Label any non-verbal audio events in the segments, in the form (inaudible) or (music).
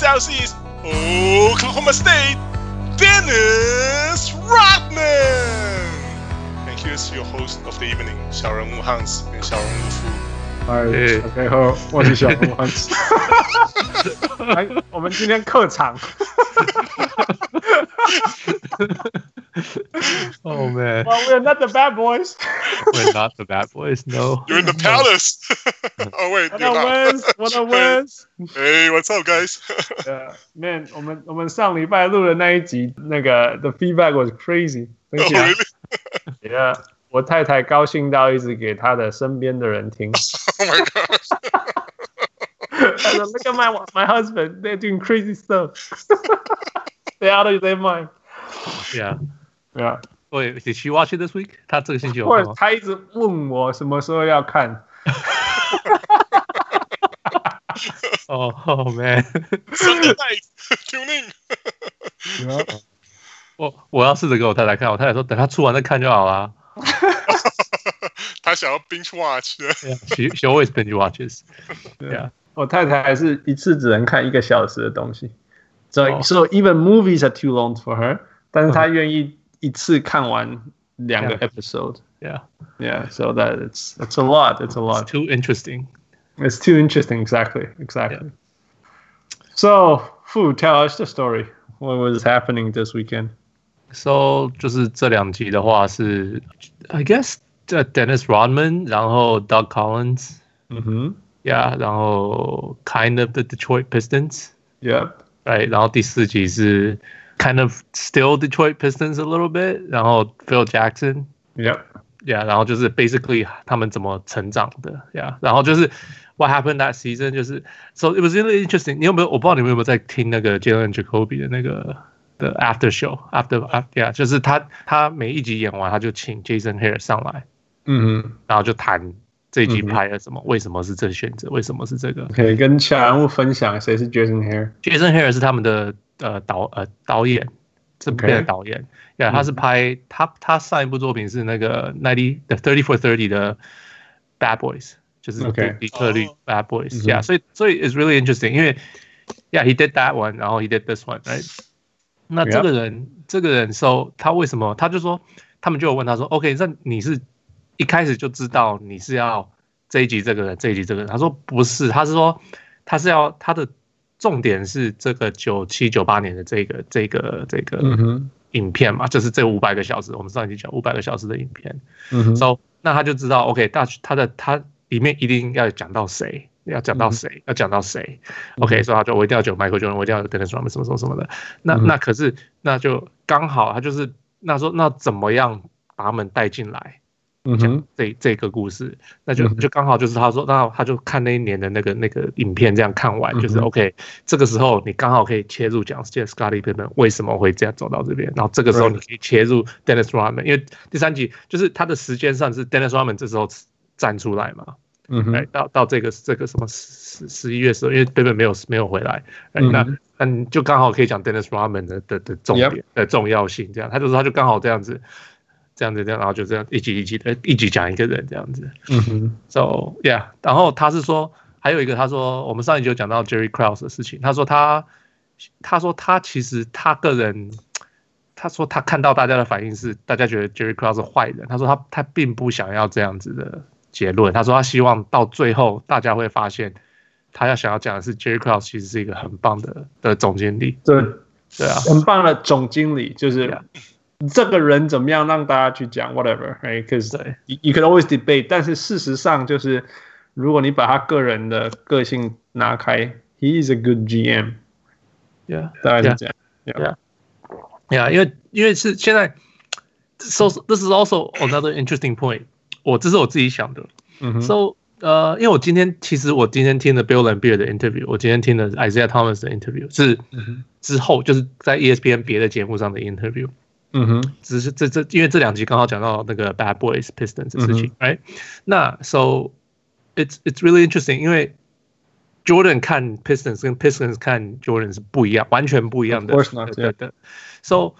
Southeast Oklahoma State, Dennis Rodman. And here's your host of the evening, 小人物 Hans 跟小人物夫。哎，OK，好，我是小人物 Hans。来，我们今天客场。 (laughs) (laughs) oh (laughs) man. Well, we're not the bad boys. (laughs) We're not the bad boys. No. You're in the (laughs) palace. oh wait, What you're a not. wins, what a wins. Hey, what's up, guys? Yeah, man，我们我们上礼拜录的那一集，那个 the feedback was crazy。 oh really? Yeah，我太太高兴到一直给她的身边的人听。 Oh my gosh. 她说：“Look at my my husband, they're doing crazy stuff. they're out of their mind.” Yeah. Yeah， Wait, did she watch it this week? 她这个星期有或看吗？者他一直问我什么时候要看。 Oh, oh (laughs) man. Sunday night, (laughs) tune in. 我我要试着给我太太看，我太太说等她出完再看就好啦。他想要 binge (laughs) watch。 Yeah, she she always binge watches. Yeah. 我太太还是一次只能看一个小时的东西，so、哦 so even movies are too long for her，但是她愿意 一次看完两个 episode。 Yeah. Yeah, so that it's it's a lot. It's a It's lot. too interesting. It's too interesting. Exactly. Exactly. So, Fu, tell us the story. What was happening this weekend? So 就是这两集的话是，I guess 呃 Dennis Rodman，然后 Doug Collins。 Mm-hmm. Yeah，然后 kind of the Detroit Pistons。 Yep. right？然后第四集是 kind of still Detroit Pistons a little bit，然后 Phil Jackson。 Yep. Yeah，然后就是 basically 他们怎么成长的，Yeah，然后就是 What happened that season，就是 So it was really interesting。你有没有？我不知道你们有没有在听那个 Jalen Jacoby 的那个的 After Show，After After，Yeah，就是他他每一集演完，他就请 Jason Hare 上来， Mm-hmm. 然后就谈这一集嗯哼拍了什么，为什么是这个选择，为什么是这个。可以跟小人物分享谁是 Jason Hare。 Jason Hare 是他们的 呃导呃导演，这部片的导演。Yeah，他是拍他他上一部作品是那个 Ninety the Thirty for Thirty 的 Bad Boys，就是 OK 底特律哦 Bad Boys。嗯 Yeah，所以所以 is really interesting，因为 Yeah he did that one，然后 he did this one，right？那这个人这个人 so 他为什么他就说他们就有问他说 OK，那你是一开始就知道你是要这一集这个人这一集这个人？他说不是，他是说他是要他的重点是这个九七九八年的这个这个这个。Mm-hmm. 影片嘛，就是这五百个小时，我们上一集讲五百个小时的影片 Mm-hmm.，so 那他就知道，OK，大他的他里面一定要讲到谁，要讲到谁，要讲到谁，OK，所以他就我一定要有 Michael Jordan，我一定要有 Dennis Rodman 什么什么什么的，那嗯那可是那就刚好他就是那说那怎么样把他们带进来？Mm-hmm. 这这个故事，那就嗯就刚好就是他说，那他就看那一年的那个那个影片，这样看完就是嗯哼 OK。这个时候你刚好可以切入讲 Scottie Pippen 为什么会这样走到这边，然后这个时候你可以切入 Dennis Rodman，因为第三集就是他的时间上是 Dennis Rodman 这时候站出来嘛，哎、Mm-hmm. 到到这个这个什么十十一月时候，因为 Pippen 没有没有回来，哎、嗯那那你就刚好可以讲 Dennis Rodman 的的的重点的重要性，这样他就说他就刚好这样子。这样子，这样，然后就这样一集一集的，一集讲一个人这样子。Mm-hmm. So yeah，然后他是说，还有一个他说，我们上一集有讲到 Jerry Krause 的事情。他说他，他说他其实他个人，他说他看到大家的反应是，大家觉得 Jerry Krause 是坏人。他说他他并不想要这样子的结论。他说他希望到最后大家会发现，他要想要讲的是 Jerry Krause 其实是一个很棒的的总经理。对，对啊，很棒的总经理，就是.这个人怎么样让大家去讲 whatever，right？Because you, you can always debate，但是事实上就是，如果你把他个人的个性拿开，he is a good GM，，Yeah。大概是这样。Yeah. Yeah，因为因为是现在，so this is also another interesting point。我这是我自己想的。So 呃，因为我今天其实我今天听了 Bill Laimbeer 的 interview，我今天听了 Isaiah Thomas 的 interview，是之后就是在 E ESPN 别的节目上的 interview。嗯哼只是这这因为这两集刚好讲到那个 Bad Boys Pistons 的事情、r i g h t 那 so it's it's really interesting，因为 Jordan 看 Pistons 跟 Pistons 看 Jordan 是不一样，完全不一样的。Of course not, 对的。So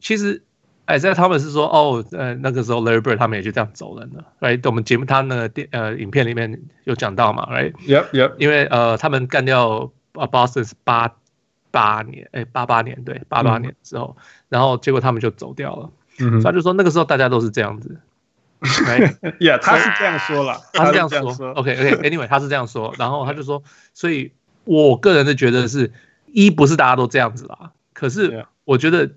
其实哎，在他们是说，哦，呃，那个时候 Larry Bird 他们也就这样走人了，right？我们节目他那个电呃影片里面有讲到嘛，right？，Yep Yep，因为呃他们干掉呃 Boston 是八八年，哎，八八年对，八八年之后，嗯、然后结果他们就走掉了。嗯哼，他就说那个时候大家都是这样子。(laughs) Yeah，他是这样说了，他是这样说。OK，OK，Anyway，(laughs) 他是这样说，然后他就说，所以我个人的觉得是一不是大家都这样子啦，可是我觉得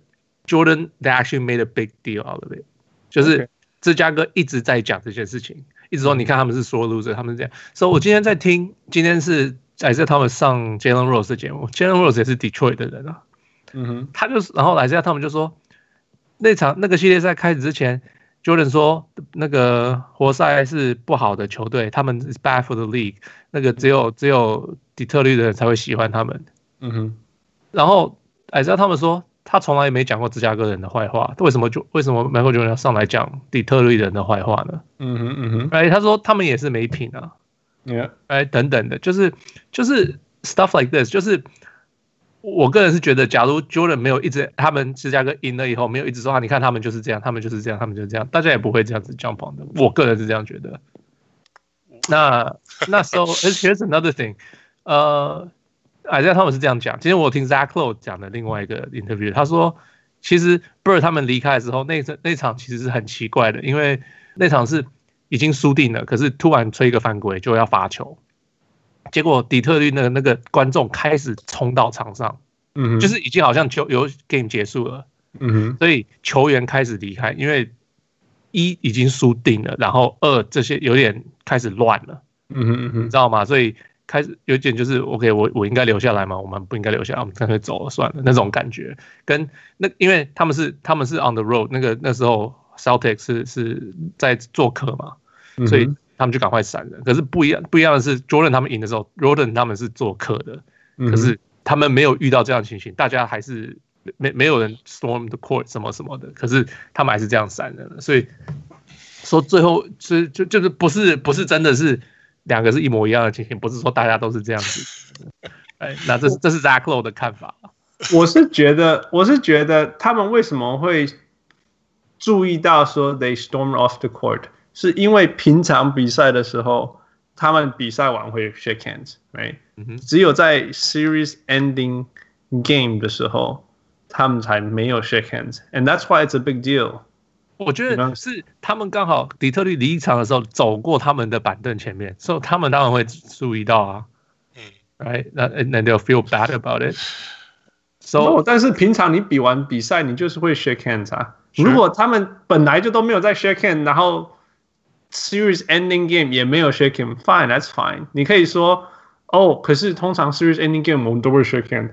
Jordan they actually made a big deal out of it，就是芝加哥一直在讲这些事情，一直说你看他们是说 loser，他们是这样。所以我今天在听，今天是在这他们上 Jalen Rose 的节目，Jalen Rose 也是 Detroit 的人啊，嗯哼，他就是，然后来这下他们就说那场那个系列赛开始之前。Jordan 说：“那个活塞是不好的球队，他们是 bad for the league。那个只有只有底特律的人才会喜欢他们。”嗯哼。然后艾莎他们说他从来也没讲过芝加哥人的坏话，为什么就为什么 Michael Jordan 要上来讲底特律人的坏话呢？嗯哼嗯哼。哎，他说他们也是没品啊。Yeah。哎，等等的，就是就是 stuff like this，就是。我个人是觉得，假如 Jordan 没有一直，他们芝加哥赢了以后，没有一直说啊，你看他们就是这样，他们就是这样，他们就是这样，大家也不会这样子 jump on 的。我个人是这样觉得。(laughs) 那那时候，here's another thing，呃，哎，在他们是这样讲。今天我听 Zach Lowe 讲的另外一个 interview，他说，其实 Bird 他们离开的时候，那场那场其实是很奇怪的，因为那场是已经输定了，可是突然吹一个犯规就要罚球。结果底特律那个那个观众开始冲到场上，嗯，就是已经好像球游 game 结束了，所以球员开始离开，因为一已经输定了，然后二这些有点开始乱了，你知道吗？所以开始有点就是 OK，我我应该留下来吗？我们不应该留下来，我们干脆走了算了那种感觉。跟那因为他们是他们是 on the road，那个那时候 Celtics 是是在做客嘛，所以。他们就赶快闪人，可是不一样，不一样的是，Jordan 他们赢的时候，Jordan 他们是做客的，可是他们没有遇到这样的情形，大家还是没没有人 storm the court 什么什么的，可是他们还是这样闪人的，所以说最后是就就是不是不是真的是两个是一模一样的情形，不是说大家都是这样子，哎，那这是这是 Zach Lowe 的看法。我是觉得，我是觉得他们为什么会注意到说 they storm off the court。是因为平常比赛的时候，他们比赛完会 shake hands，right？只有在 series ending game 的时候，他们才没有 shake hands，and that's why it's a big deal。我觉得是他们刚好底特律离场的时候走过他们的板凳前面，所以他们当然会注意到啊。嗯，right？那 and they'll feel bad about it。So，(laughs) 但是平常你比完比赛，你就是会 shake hands 啊。 如果他们本来就都没有在 shake hand，然后 Series ending game 也没有 shake him，fine，that's fine。你可以说，哦，可是通常 series ending game 我们都会 shake him，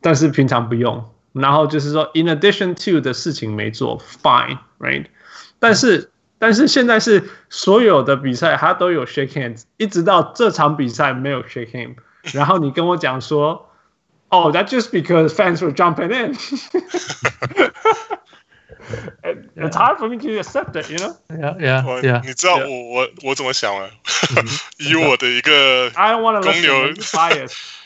但是平常不用。然后就是说，in addition to 的事情没做，fine，right？但是但是现在是所有的比赛他都有 shake hands，一直到这场比赛没有 shake him。然后你跟我讲说，哦，that's just because fans were jumping in。 (laughs) It's hard for me to accept it, you know? Yeah, yeah, 我 yeah. 你知道我我我怎么想吗？以我的一个公牛，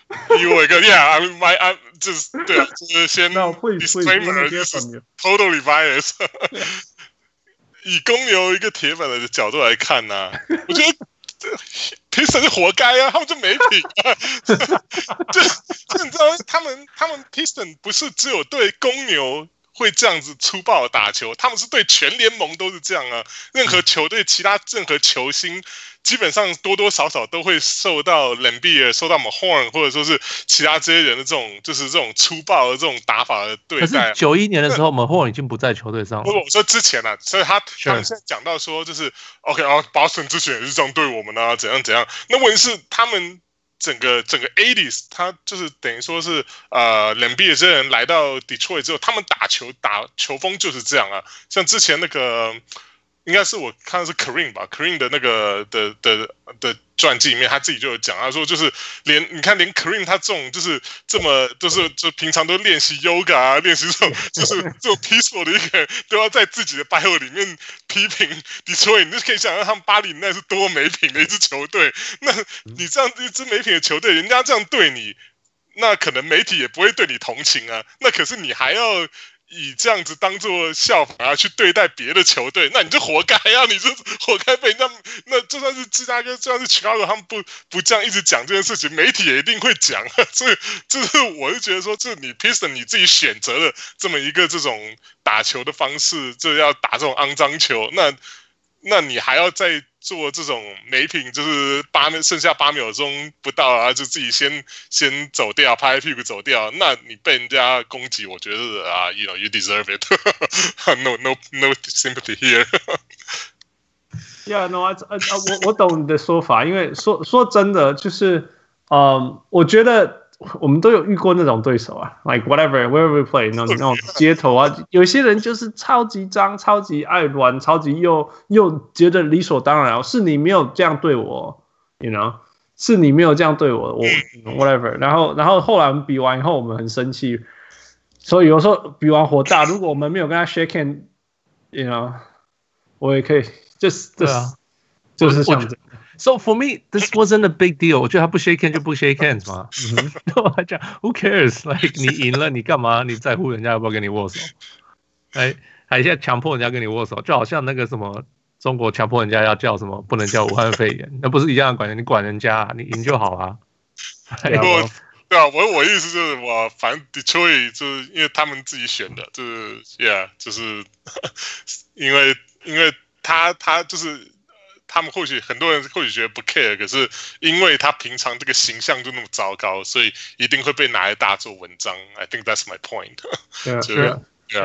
(laughs) 以我一个 Yeah, my, I 就是对啊，就是先 (laughs) disclaimer，就是 totally biased。(laughs) 以公牛一个铁粉的角度来看呢，我觉得 Pistons 是活该啊，他们就没品啊。就就你知道，他们他们 Pistons 不是只有对公牛。 会这样子粗暴的打球，他们是对全联盟都是这样啊。任何球队、其他任何球星，基本上多多少少都会受到冷比尔、受到 Mahorn 或者说是其他这些人的这种，就是这种粗暴的这种打法的对待。可是九一年的时候，Mahorn 已经不在球队上了。不是我说之前啊，所以他他们现在讲到说，就是 OK 啊，Boston 之前也是这样对我们啊，怎样怎样。那问题是他们。整个整个 a d i s 他就是等于说是呃，冷毕的这些人来到 Detroit 之后，他们打球打球风就是这样啊，像之前那个。应该是我看的是 Kareem 吧，Kareem 的那个的的的传记里面，他自己就有讲，他说就是连你看连 Kareem 他这种就是这么就是就平常都练习 Yoga 啊，练习这种就是这种 peaceful 的一个人，都要在自己的 bio 里面批评 Detroit，你就可以想象他们巴黎那是多没品的一支球队。那你这样一支没品的球队，人家这样对你，那可能媒体也不会对你同情啊。那可是你还要。以这样子当做效仿啊，去对待别的球队，那你就活该啊！你就活该被那。那就算是芝加哥，就算是芝加哥他们不不这样一直讲这件事情，媒体也一定会讲。(laughs) 所以，就是我就觉得说，这你 Piston 你自己选择了这么一个这种打球的方式，就要打这种肮脏球，那那你还要再。做这种没品，就是八剩下八秒钟不到啊，就自己先先走掉，拍屁股走掉。那你被人家攻击，我觉得啊，you know you deserve it. (laughs) no no no sympathy here. (laughs) Yeah, no, I, I, 我我懂你的说法，因为说说真的，就是嗯，我觉得。(laughs) 我们都有遇过那种对手啊，like whatever wherever we play，那种那种街头啊，有些人就是超级脏、超级爱玩、超级又又觉得理所当然，是你没有这样对我，you know，是你没有这样对我，我 whatever。然后然后后来我们比完以后，我们很生气，所以有时候比完火大，如果我们没有跟他 shake hand，you know，我也可以，就是对啊，就是这样子。So for me, this wasn't a big deal。我觉得他不 shake hands 就不 shake hands 嘛。对我来讲，Who cares？Like 你赢了，你干嘛？你在乎人家要不要跟你握手？哎，还现在强迫人家跟你握手，就好像那个什么中国强迫人家要叫什么不能叫武汉肺炎，(laughs) 那不是一样的管？你管人家，啊，你赢就好啊。(laughs) 对啊，我我意思就是我反正 Detroit 就是因为他们自己选的，就是 Yeah，就是 (laughs) 因为因为他他就是。他们或许很多人或许觉得不 care，可是因为他平常这个形象就那么糟糕，所以一定会被拿来大做文章。I think that's my point。(laughs) 对啊，对。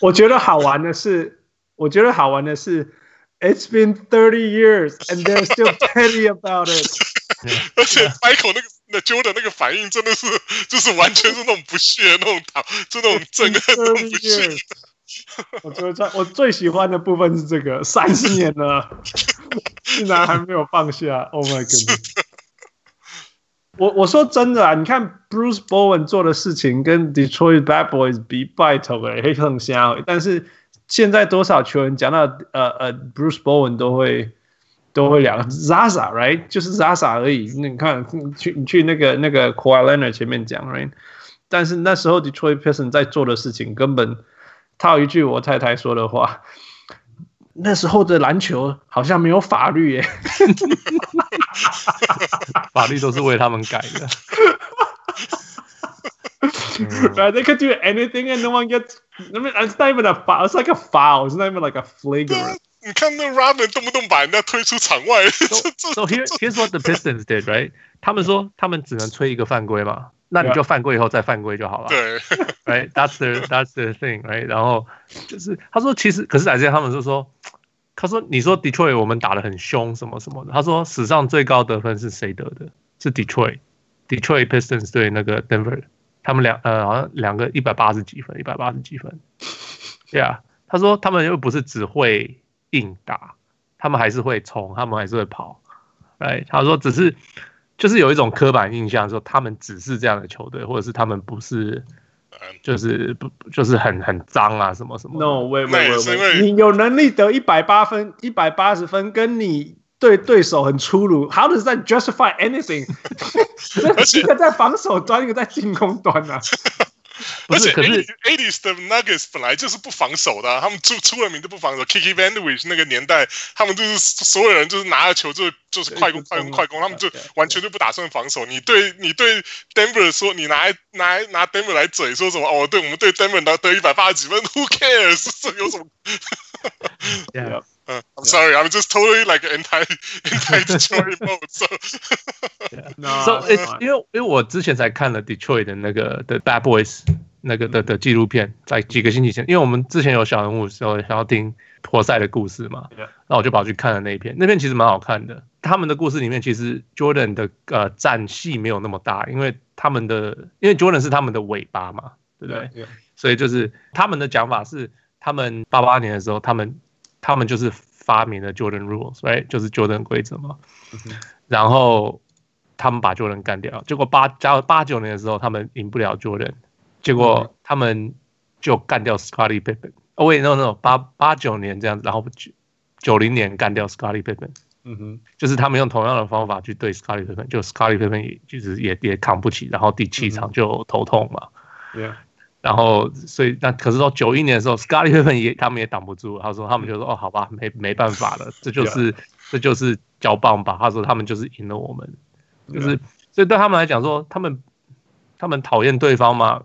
我觉得好玩的是，我觉得好玩的是，It's been thirty years and they're still petty about it。(laughs) 而且 Michael 那个那 Jordan 那个反应真的是，就是完全是那种不屑，那种讨，就那种憎恨那种不屑。我觉得我最喜欢的部分是这个，三十年了，(laughs) 竟然还没有放下。Oh my god！我我说真的啊，你看 Bruce Bowen 做的事情跟 Detroit Bad Boys 比，拜托诶，黑很香。但是现在多少球员讲到呃呃 Bruce Bowen 都会都会两个 Zaza right，就是 Zaza 而已。你看去你去那个那个 Kawhi Leonard 前面讲 right，但是那时候 Detroit Pistons 在做的事情根本。套一句我太太说的话，那时候的篮球好像没有法律耶，法律都是为他们改的。Right, they could do anything and no one gets. I mean, it's not even a foul. It's like a foul. It's not even like a flagrant. 你看那 Rodman 动不动把人家推出场外。So, so here, here's what the Pistons did, right? 他们说他们只能吹一个犯规嘛。那你就犯规以后再犯规就好了。对，(laughs) Right，that's the that's the thing，Right。然后就是他说，其实可是来这样，他们就说，他说你说 Detroit 我们打的很凶什么什么的。他说史上最高得分是谁得的？是 Detroit，Detroit Pistons 对那个 Denver，他们两呃好像两个一百八十几分，一百八十几分。对啊，他说他们又不是只会硬打，他们还是会冲，他们还是会跑。哎，他说只是。就是有一种刻板印象，说他们只是这样的球队，或者是他们不是，就是不就是很很脏啊什么什么。No，喂喂喂，你有能力得一百八分、一百八十分，跟你对对手很粗鲁，How does that justify anything？(laughs) 一个在防守端，一个在进攻端啊。(laughs) 而且 80s 的 Nuggets 本来就是不防守的，啊，他们出出了名的不防守。Kiki Vandeweghe 那个年代，他们就是所有人就是拿了球就就是快攻快攻快攻，他们就完全就不打算防守。你对你对 Denver 说，你拿拿拿 Denver 来嘴说什么？哦，对我们对 Denver 拿得一百八十几分，(laughs) Who cares？这有什么？(laughs) yeah. (laughs) 嗯，I'm sorry, I'm just totally like anti anti Detroit mode. So, so 因为因为我之前才看了 Detroit 的那个的 Bad Boys 那个的的纪录片，在几个星期前，因为我们之前有小人物时候想要听活塞的故事嘛，那我就跑去看了那一篇，那篇其实蛮好看的。他们的故事里面，其实 Jordan 的呃战戏没有那么大，因为他们的因为 Jordan 是他们的尾巴嘛，对不对.所以就是他们的讲法是，他们八八年的时候，他们。他们就是发明了 Jordan Rules，right？就是 Jordan 规则嘛。然后他们把 Jordan 干掉，结果八加八九年的时候，他们赢不了 Jordan，结果他们就干掉 Scottie Pippen。哦，喂，no no，八八九年这样子，然后九九零年干掉 Scottie Pippen。嗯哼，就是他们用同样的方法去对 Scottie Pippen，就 Scottie Pippen 也就是也也扛不起，然后第七场就头痛嘛。对、mm。Hmm. 然后所以那可是说九一年的时候，Scottie Pippen 也他们也挡不住，他说他们就说哦好吧，没没办法了，这就是.这就是交棒吧。他说他们就是赢了我们，就是.所以对他们来讲说他们他们讨厌对方嘛，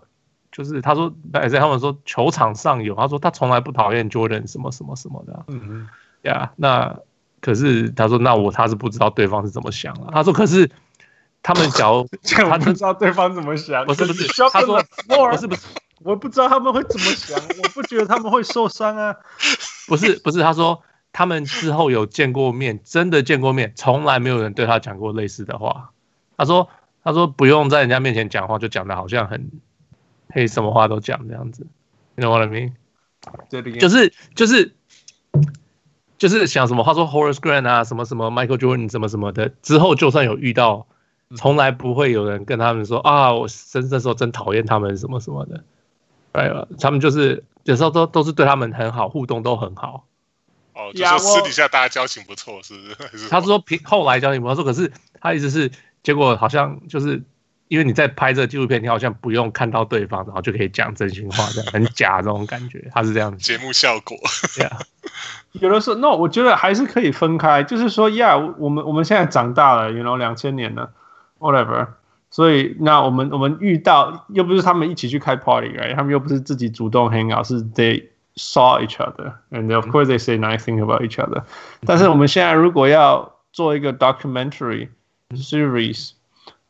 就是他说而且他们说球场上有，他说他从来不讨厌 Jordan 什么什么什么的，嗯嗯，呀，那可是他说那我他是不知道对方是怎么想了，他说可是。他们假如 (laughs) 他不知道对方怎么想，不是不是，他说不是不是，我不知道他们会怎么想，我不觉得他们会受伤啊。(laughs) 不是不是，他说他们之后有见过面，真的见过面，从来没有人对他讲过类似的话。他说他说不用在人家面前讲话，就讲的好像很可以什么话都讲这样子。You know what I mean？就是就是就是想什么话说 Horace Grant 啊，什么什么 Michael Jordan 什么什么的，之后就算有遇到。从来不会有人跟他们说啊，我真的时候真讨厌他们什么什么的，对了，他们就是有时候都都是对他们很好，互动都很好。哦，就说私底下大家交情不错，是不是？他说平后来交情不错，可是他意思是，结果好像就是因为你在拍这个纪录片，你好像不用看到对方，然后就可以讲真心话，这样很假这种感觉，他是这样子。节目效果。Yeah. 有的时候，no，我觉得还是可以分开，就是说，Yeah，我们我们现在长大了，you know，两千年了。Whatever，所以那我们我们遇到又不是他们一起去开 party，right？他们又不是自己主动 hang out，是 they saw each other，and of course they say nice things about each other。但是我们现在如果要做一个 documentary series，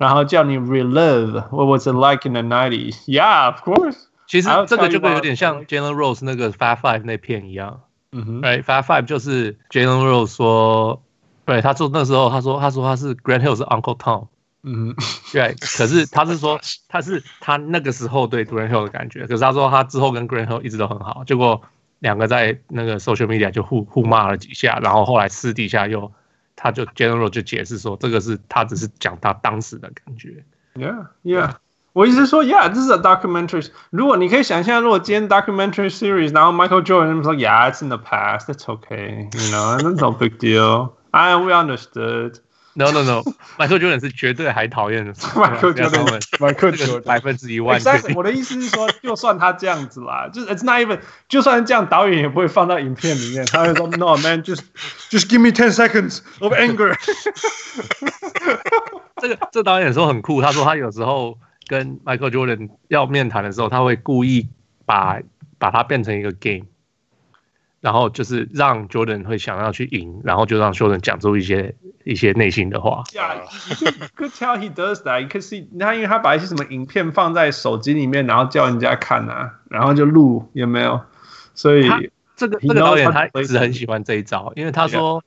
然后叫你 relive what was it like in the nineties？Yeah，of course。其实这个就会有点像 Jalen Rose 那个 Five Five 那片一样，嗯哼，right？Fab Five 就是 Jalen Rose 说，对，他说那时候他说他说他是 Grand Hill 是 Uncle Tom。嗯，对，可是他是说他是他那个时候对 Grand Hill 的感觉，可是他说他之后跟 Grand Hill 一直都很好，结果两个在那个 social media 就互互骂了几下，然后后来私底下又他就 General 就解释说这个是他只是讲他当时的感觉。Yeah, yeah，我一直说，Yeah，这是 a documentary。如果你可以想象，如果今天 documentary series，然后 Michael Jordan 说，Yeah，it's in the past，it's okay，you know，that's no big deal，I we understood。No no no，Michael Jordan 是绝对还讨厌的。Michael Jordan 百分之一万。我的意思是说，就算他这样子啦，就是 It's not even，就算这样，导演也不会放到影片里面。他会说，No man，just just give me ten seconds of anger。这个这导演说很酷，他说他有时候跟 Michael Jordan 要面谈的时候，他会故意把把它变成一个 game。然后就是让 Jordan 会想要去赢，然后就让 Jordan 讲出一些一些内心的话。Yeah, you could tell he does that. See，他因为他把一些什么影片放在手机里面，然后叫人家看啊，然后就录，有没有？所以这个这个导演他一直很喜欢这一招，因为他说，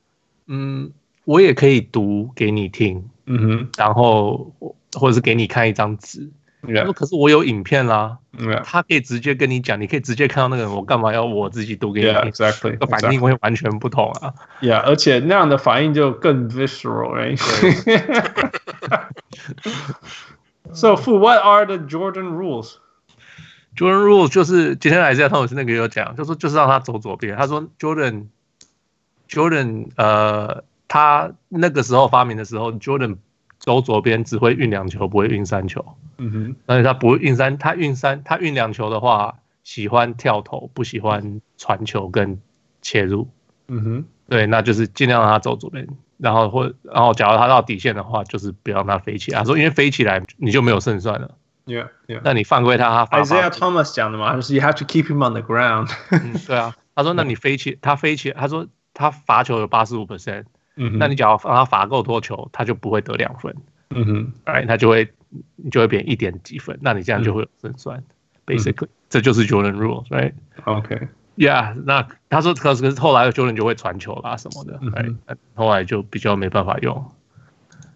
嗯，我也可以读给你听，嗯哼，然后或者是给你看一张纸。他说：“可是我有影片啦.他可以直接跟你讲，你可以直接看到那个人，我干嘛要我自己读给你听？Exactly，这个反应会完全不同啊。Yeah，而且那样的反应就更 visceral，right？So, Fu, what are the Jordan rules？Jordan rules 就是今天来这趟，我是那个有讲，就说就是让他走左边。他说 Jordan，Jordan，呃，他那个时候发明的时候，Jordan。”走左边只会运两球，不会运三球。嗯哼，而且他不会运三，他运三，他运两球的话，喜欢跳投，不喜欢传球跟切入。嗯哼，对，那就是尽量让他走左边，然后或然后假如他到底线的话，就是不要让他飞起来。他说，因为飞起来你就没有胜算了。Yeah, yeah. 那你犯规他，他 Isaiah Thomas 讲的嘛，就是 You have to keep him on the ground 嗯。对啊，他说，那你飞起，他飞起，他说他罚球有八十五 percent。嗯，那你只要让他罚够多球，他就不会得两分。嗯哼，哎，他就会，你就会变一点几分，那你这样就会有胜算。嗯、Basically，、嗯、这就是 Jordan rule，right？OK，Yeah，、okay. 那他说可是可是后来 Jordan 就会传球啦什么的，哎、嗯，后来就比较没办法用。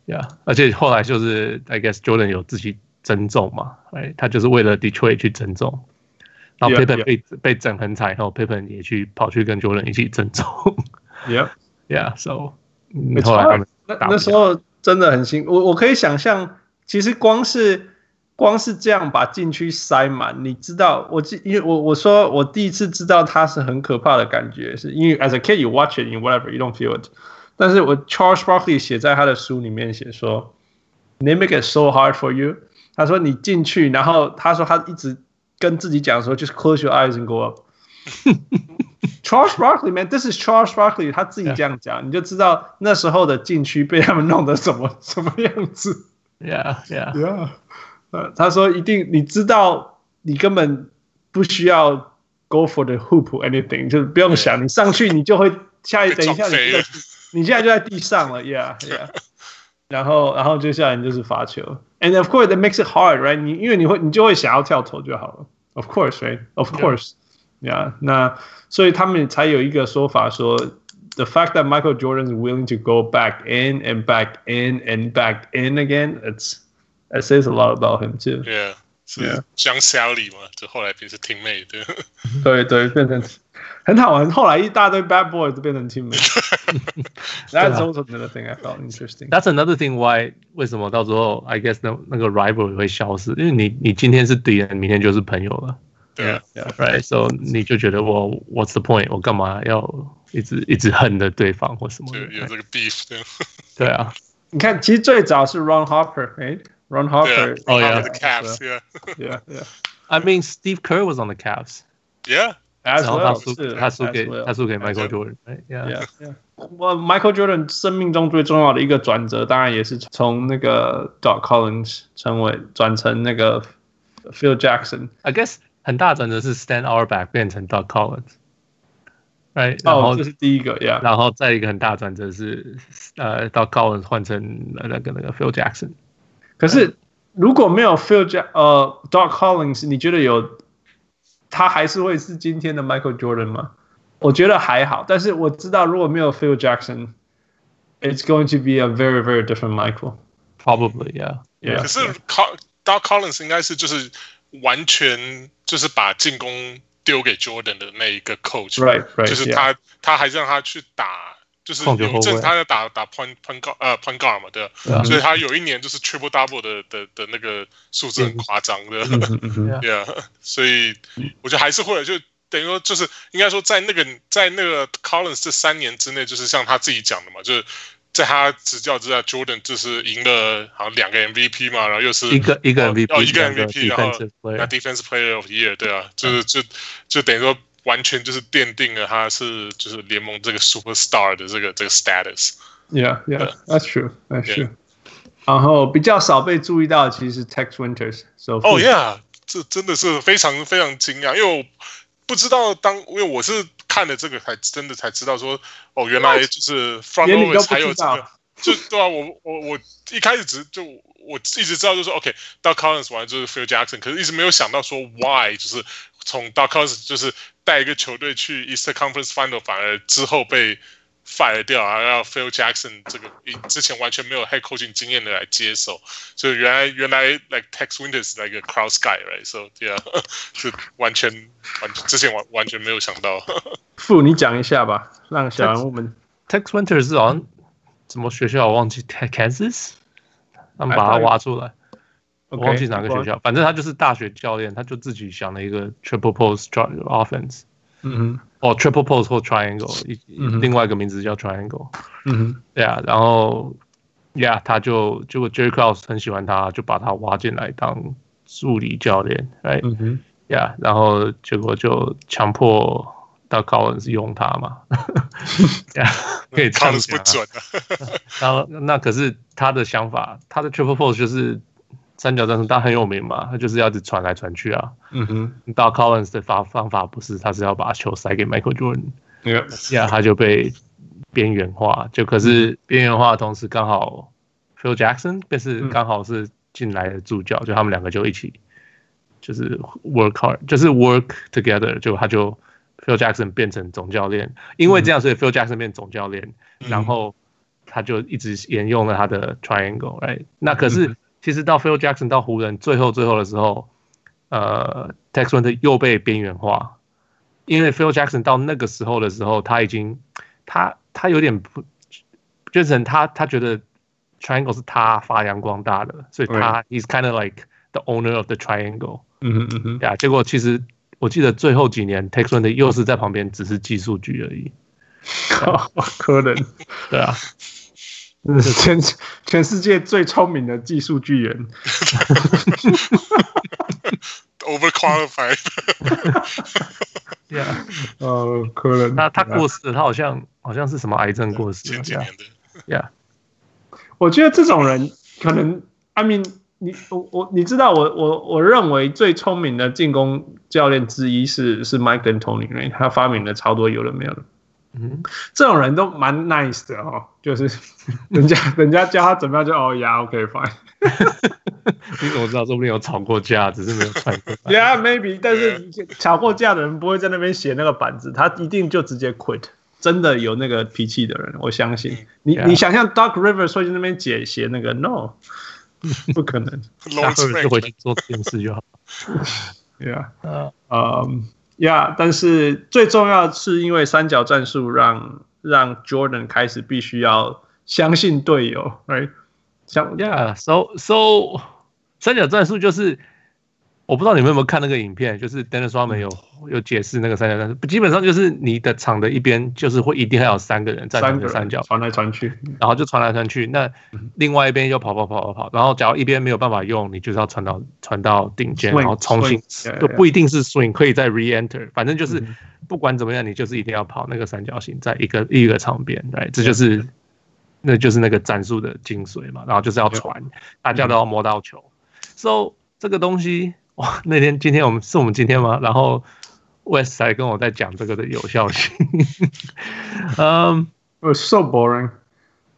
Yeah，而且后来就是 I guess Jordan 有自己增重嘛，哎，他就是为了 Detroit 去增重，然后 Pippen 被 yeah, yeah. 被整很惨，然后 Pippen 也去跑去跟 Jordan 一起增重。Yeah，Yeah，So。(laughs) 没错，那那时候真的很辛苦。我我可以想象，其实光是光是这样把禁区塞满，你知道，我记，因为我我说我第一次知道它是很可怕的感觉，是因为 as a kid you watch it in whatever you don't feel it。但是我 Charles Barkley 写在他的书里面写说，They make it so hard for you。他说你进去，然后他说他一直跟自己讲说，就是 close your eyes and go up。(laughs) Charles Barkley man，this is Charles Barkley，他自己这样讲，yeah. 你就知道那时候的禁区被他们弄得什么什么样子。Yeah, yeah, yeah。呃，他说一定，你知道，你根本不需要 go for the hoop or anything，就是不用想，你上去你就会下一等一下你就你现在就在地上了，Yeah, Yeah。然后然后接下来你就是罚球，and of course that makes it hard, right？你因为你会你就会想要跳投就好了，of course, right? Of course, yeah。 那所以他们才有一个说法说，the fact that Michael Jordan is willing to go back in and back in and back in again, it's it says a lot about him too. Yeah，是 John Salley 嘛，就后来变成 teammate，对，对对，变成很好玩。后来一大堆 bad (laughs) boys 都变成 teammate。That's also (laughs) another thing I found interesting. That's another thing why 为什么到时候 I guess 那那个 rivalry 会消失？因为你你今天是敌人，明天就是朋友了。 Yeah, yeah, right. So 你就觉得我 What's the point？我干嘛要一直一直恨着对方或什么？有这个 beef 对啊，你看，其实最早是 Ron Harper，哎，Ron Harper。Oh yeah, the Cavs. Yeah, yeah, yeah. I mean, Steve Kerr was on the Cavs. Yeah. 然后他输，他输给他输给 Michael Jordan。Yeah, yeah. 我 Michael Jordan 生命中最重要的一个转折，当然也是从那个 Doc Collins 成为转成那个 Phil Jackson。I guess. 很大转折是 Stan Auerbach 变成 Doc Collins，right？然后这是第一个，yeah。然后再一个很大转折是，呃，Doc Collins 换成那个那个 Phil Jackson。可是如果没有 Phil Jack，呃，Doc Collins，你觉得有他还是会是今天的 Michael Jordan 吗？我觉得还好，但是我知道如果没有 Phil Jackson，it's going to be a very very different Michael。Probably yeah yeah。可是 Doc Collins 应该是就是。完全 就是把进攻丢给 Jordan 的那一个 coach，right, right, 就是他，yeah. 他还让他去打，就是有正他在打打 point point guard 呃 point guard 嘛，对.所以他有一年就是 triple double 的的的那个数字很夸张的，(laughs) yeah，所以我觉得还是会，就等于说就是应该说在那个在那个 Collins 这三年之内，就是像他自己讲的嘛，就是。在他执教之下，Jordan 就是赢了好像两个 MVP 嘛，然后又是一个一个 MVP，哦一个 MVP，然后那 Defensive Player of the Year，对啊，就是就就等于说完全就是奠定了他是就是联盟这个 Superstar 的这个这个 status。Yeah, yeah, that's true, that's true. 然后比较少被注意到其实是 Tex Winters。哦，Yeah，这真的是非常非常惊讶，因为我不知道当因为我是。看了这个才真的才知道说哦，原来就是 front office 还有这个，就对啊，我我我一开始只就我一直知道就是 OK，到 Collins 完就是 Phil Jackson，可是一直没有想到说 Why，就是从到 Collins 就是带一个球队去 Eastern Conference Final，反而之后被。Fire 掉，然后要 Phil Jackson 这个之前完全没有 head coaching 经验的来接手，所以原来原来 like Tex Winters like a crowd guy，right？So yeah，是完全完之前完完全没有想到。傅，你讲一下吧，让小人物们。Tex Winters 好像什么学校我忘记，Kansas，他们把他挖出来，我忘记哪个学校，反正他就是大学教练，他就自己想了一个 triple post offense。嗯哼，哦，triple post 或 triangle，一、嗯、另外一个名字叫 triangle。嗯哼，对啊，然后，yeah，他就结果 Jerry Krause 很喜欢他，就把他挖进来当助理教练，哎，嗯哼，yeah，然后结果就强迫到 Collins 用他嘛，(laughs) yeah，(laughs) 可以唱不准啊。(laughs) 然后那可是他的想法，他的 triple post 就是。三角战术，他很有名嘛，他就是要一直传来传去啊。嗯哼，到 Collins 的方方法不是，他是要把球塞给 Michael Jordan。他就被边缘化。就可是边缘化的同时，刚好 Phil Jackson 便是刚好是进来的助教，就他们两个就一起就是 work hard，就是 work together。就他就 Phil Jackson 变成总教练，因为这样，所以 Phil Jackson 变总教练，然后他就一直沿用了他的 triangle。Right？那可是。其实到 Phil Jackson 到湖人最后最后的时候，呃，Tex Winter 又被边缘化，因为 Phil Jackson 到那个时候的时候，他已经他他有点不，就是他他觉得 Triangle 是他发扬光大的，所以他 He's kind of like the owner of the Triangle。嗯嗯嗯哼，呀，结果其实我记得最后几年 Tex Winter 又是在旁边只是记数据而已，(laughs) 可能，对啊。(laughs) 全全世界最聪明的技术巨人 (laughs) overqualified。(laughs) Yeah，呃，可能他他过世，他好像好像是什么癌症过世。前几年的。Yeah，我觉得这种人可能，I mean，你我我你知道我我我认为最聪明的进攻教练之一是是 Mike D'Antoni，他发明了超多有的没有的。嗯，这种人都蛮 nice 的哦，就是 (laughs) 人家 (laughs) 人家教他怎么样就哦呀，OK fine。(laughs) 你怎么知道？说不定有吵过架，只是没有传过。Yeah, maybe。但是吵过架的人不会在那边写那个板子，他一定就直接 quit。真的有那个脾气的人，我相信。你 Yeah. 你想象 Doc Rivers 会在那边写写那个 No，不可能。下回就回去做电视就好。Yeah，嗯嗯。，yeah, 但是最重要是因为三角战术让让 Jordan 开始必须要相信队友，哎，像呀，so so 三角战术就是。我不知道你们有没有看那个影片，就是 Dennis Rodman 有有解释那个三角战术，基本上就是你的场的一边就是会一定还有三个人在那个三角传来传去，然后就传来传去。那另外一边又跑跑跑跑跑，然后假如一边没有办法用，你就是要传到传到顶尖，然后重新就不一定是 swing 可以再 re-enter，反正就是不管怎么样，你就是一定要跑那个三角形，在一个一个场边，对，这就是那就是那个战术的精髓嘛。然后就是要传，大家都要摸到球。So 这个东西。哇，那天今天我们是我们今天吗？然后 West 还跟我在讲这个的有效性。(laughs) 嗯，um, It's so boring.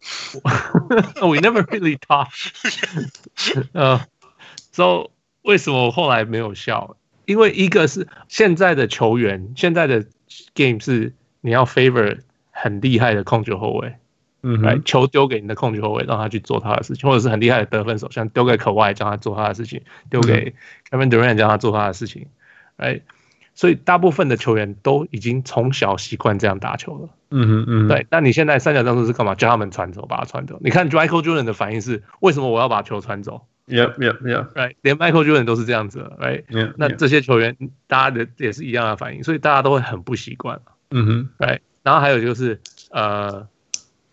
(laughs) We never really talk. (laughs) 呃、uh,，So 为什么我后来没有笑？因为一个是现在的球员，现在的 game 是你要 favor 很厉害的控球后卫。嗯，来球丢给你的控球后卫，让他去做他的事情，或者是很厉害的得分手，像丢给可外，叫他做他的事情；丢给 Kevin Durant，叫他做他的事情。哎，所以大部分的球员都已经从小习惯这样打球了。嗯嗯嗯，对。那你现在三角战术是干嘛？叫他们传走，把他传走。你看 Michael Jordan 的反应是：为什么我要把球传走？Yeah, yeah, yeah. Right，连 Michael Jordan 都是这样子。Right，那这些球员大家的也是一样的反应，所以大家都会很不习惯。嗯哼，Right。然后还有就是呃。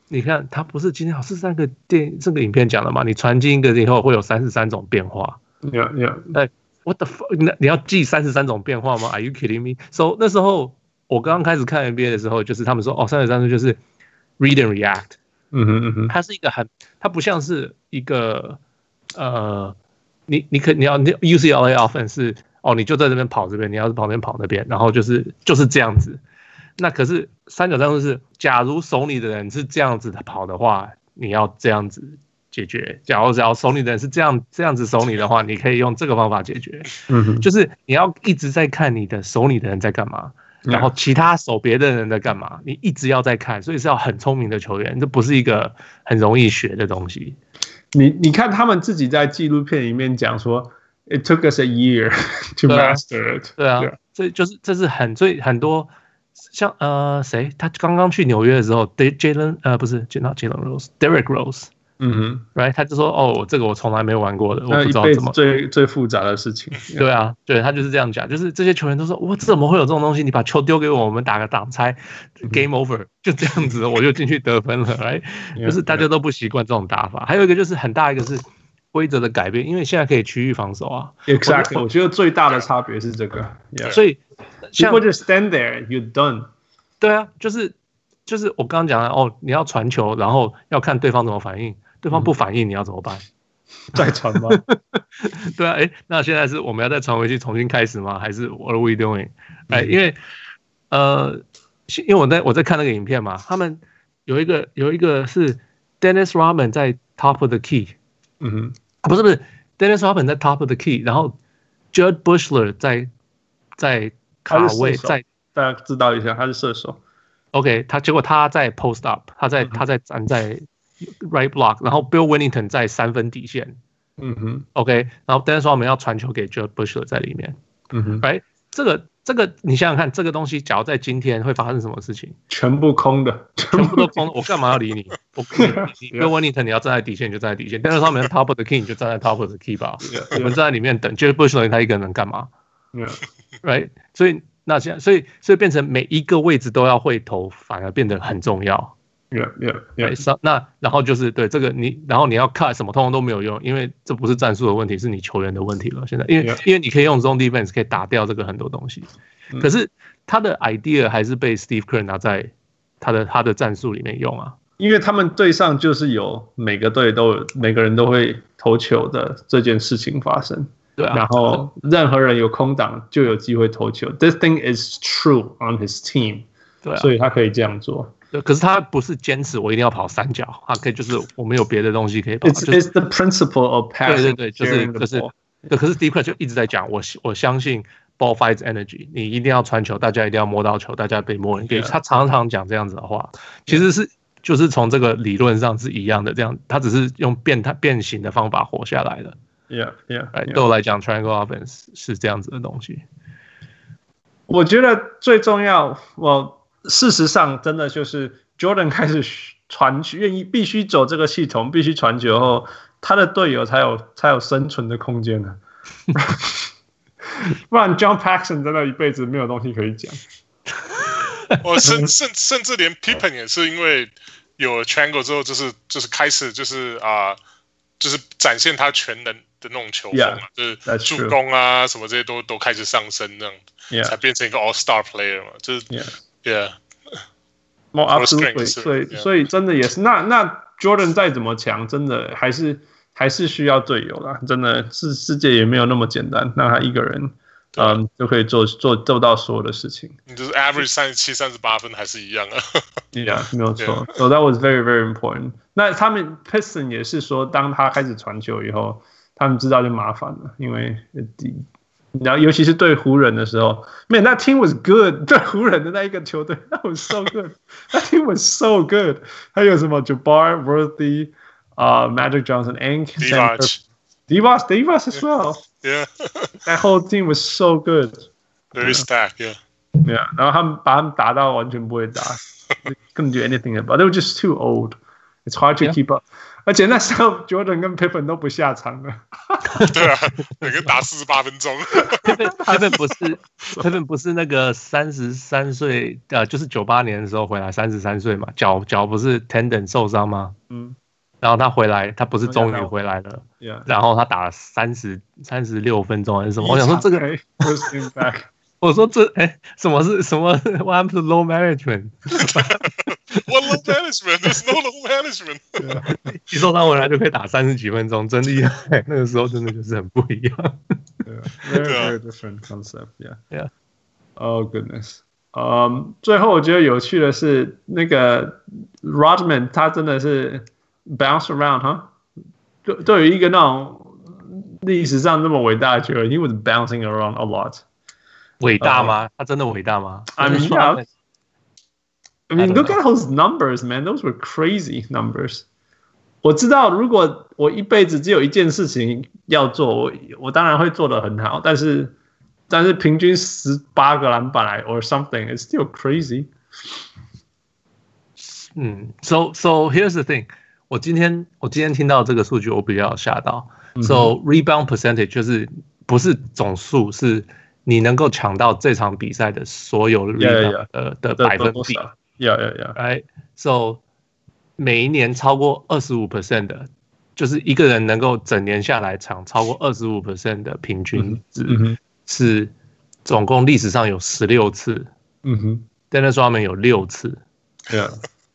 你看，他不是今天好是三个电这个影片讲了嘛？你传进一个以后会有三十三种变化。Yeah, yeah. 哎，What the fuck？那你要记三十三种变化吗？Are you kidding me? So 那时候我刚刚开始看 NBA 的时候，就是他们说哦，三十三种就是 read and react。嗯哼嗯哼，它是一个很，它不像是一个呃，你你可你要你 UCLA offense 是哦，你就在这边跑这边，你要是旁边跑那边，然后就是就是这样子。那可是三角战术是，假如守你的人是这样子的跑的话，你要这样子解决。假如只要守你的人是这样这样子守你的话，你可以用这个方法解决。嗯哼，就是你要一直在看你的守你的人在干嘛，然后其他守别的人在干嘛，你一直要在看，所以是要很聪明的球员，这不是一个很容易学的东西。你你看他们自己在纪录片里面讲说，It took us a year (laughs) to master it。对啊，这就是这是很最很多。像呃谁，他刚刚去纽约的时候，Jalen 呃不是，Jalen Jalen Rose，Derrick Rose，嗯哼，right，他就说哦，这个我从来没有玩过的，我不知道怎么最最复杂的事情。(laughs) 对啊，对他就是这样讲，就是这些球员都说，我怎么会有这种东西？你把球丢给我，我们打个挡拆，Game Over，就这样子，我就进去得分了，right？就是大家都不习惯这种打法。还有一个就是很大一个是规则的改变，因为现在可以区域防守啊。Exactly，我觉得最大的差别是这个，所以。像或者 stand there, you done。对啊，就是就是我刚刚讲的哦，你要传球，然后要看对方怎么反应，对方不反应，你要怎么办？(laughs) 再传吗？(laughs) 对啊，哎，那现在是我们要再传回去重新开始吗？还是 What are we doing？哎，因为呃，因为我在我在看那个影片嘛，他们有一个有一个是 Dennis Rodman 在 top of the key，嗯哼，不是不是 Dennis Rodman 在 top of the key，然后 Jud Buechler 在在。卡位在，大家知道一下，他是射手。OK，他结果他在 post up，他在他在站在 right block，然后 Bill Winnington 在三分底线。嗯哼。OK，然后 Dennis 们要传球给 Jud Buechler 在里面。嗯哼。哎，这个这个你想想看，这个东西假如在今天会发生什么事情？全部空的，全部都空的。我干嘛要理你？我你 Bill Wennington 你要站在底线你就站在底线，Dennis Rodman top of the key 你就站在 top of the key 吧。我们站在里面等 Jud Buechler 他一个人能干嘛？Right，所以那现在，所以所以变成每一个位置都要会投，反而变得很重要。Yeah, yeah, yeah. 那然后就是对这个你，然后你要 cut 什么，通通都没有用，因为这不是战术的问题，是你球员的问题了。现在，因为.因为你可以用 zone defense 可以打掉这个很多东西，嗯、可是他的 idea 还是被 Steve Kerr 拿在他的他的战术里面用啊。因为他们队上就是有每个队都有每个人都会投球的这件事情发生，对啊。然后任何人有空档就有机会投球。This thing is true on his team，对啊，所以他可以这样做。可是他不是坚持我一定要跑三角，他可以就是我们有别的东西可以跑。It's, it's the principle of passing。对对对，就是就是。对，可是 Steve Kerr 就一直在讲，我我相信 ball fights energy，你一定要传球，大家一定要摸到球，大家被摸人。给.他常常讲这样子的话，其实是就是从这个理论上是一样的，这样他只是用变态变形的方法活下来的。Yeah, yeah, yeah. 对我来讲，triangle offense 是这样子的东西。我觉得最重要，我。事实上，真的就是 Jordan 开始传，愿意必须走这个系统，必须传球后，他的队友才有才有生存的空间呢。(laughs) 不然 John Paxson 真的一辈子没有东西可以讲。我甚甚甚至连 Pippen 也是因为有 Triangle 之后，就是就是开始就是啊、呃，就是展现他全能的那种球风嘛，yeah, 就是助攻啊什么这些都都开始上升，这样 Yeah. 才变成一个 All Star Player 嘛，就是。Yeah. Yeah，more absolutely，所以所以真的也是，那那 Jordan 再怎么强，真的还是还是需要队友啦。真的是世界也没有那么简单，那他一个人，嗯，就可以做做做到所有的事情。你就是 average 三十七、三十八分还是一样啊？(laughs) Yeah，没有错。So that was very very important。那他们 Piston 也是说，当他开始传球以后，他们知道就麻烦了，因为然后，尤其是对湖人的时候，Man，那 team was good。对湖人的那一个球队，那 (laughs) was so good。那 team (laughs) was so good。还有什么 Jabbar Worthy 啊，Magic Johnson，and Divac Divac as well。Yeah，that (laughs) whole team was so good。Very stacked，yeah。Yeah，然后他们把他们打到完全不会打，couldn't do anything about。They were just too old。It's hard to keep up。 而且那时候 Jordan 跟 Pippen 都不下场了。(laughs) 对啊，每个 (laughs) 打四十八分钟。Pippen 不是 Pippen 不是那个三十三岁，呃，就是九八年的时候回来三十三岁嘛，脚脚不是 tendon 受伤吗？嗯。然后他回来，他不是终于回来了。然后他打了三十三十六分钟还是什么？我想说这个。我说这哎，什么是什么？What to load management？What load management？There's no load management。一受伤回来就可以打三十几分钟，真厉害！那个时候真的就是很不一样。Very very different concept. Yeah. Yeah. Oh goodness. 嗯，最后我觉得有趣的是那个 Rodman，他真的是 bounce around 哈，对，对于一个那种历史上那么伟大的球员，He was bouncing around a lot。伟大吗？他真的伟大吗？I mean, (laughs) yeah. I mean, (laughs) look at those numbers, man. Those were crazy numbers. 我知道，如果我一辈子只有一件事情要做，我我当然会做得很好。但是，但是平均十八个篮板，or something, it's still crazy. 嗯，so so here's the thing. 我今天我今天听到这个数据，我比较吓到。So rebound percentage 就是不是总数是。 你能够抢到这场比赛的所有 rebound 的的百分比，Yeah Yeah Yeah，哎，So 每一年超过二十五 percent 的，就是一个人能够整年下来抢超过二十五 percent 的平均值，是总共历史上有十六次，嗯哼，Dennis Rodman 有六次，Yeah。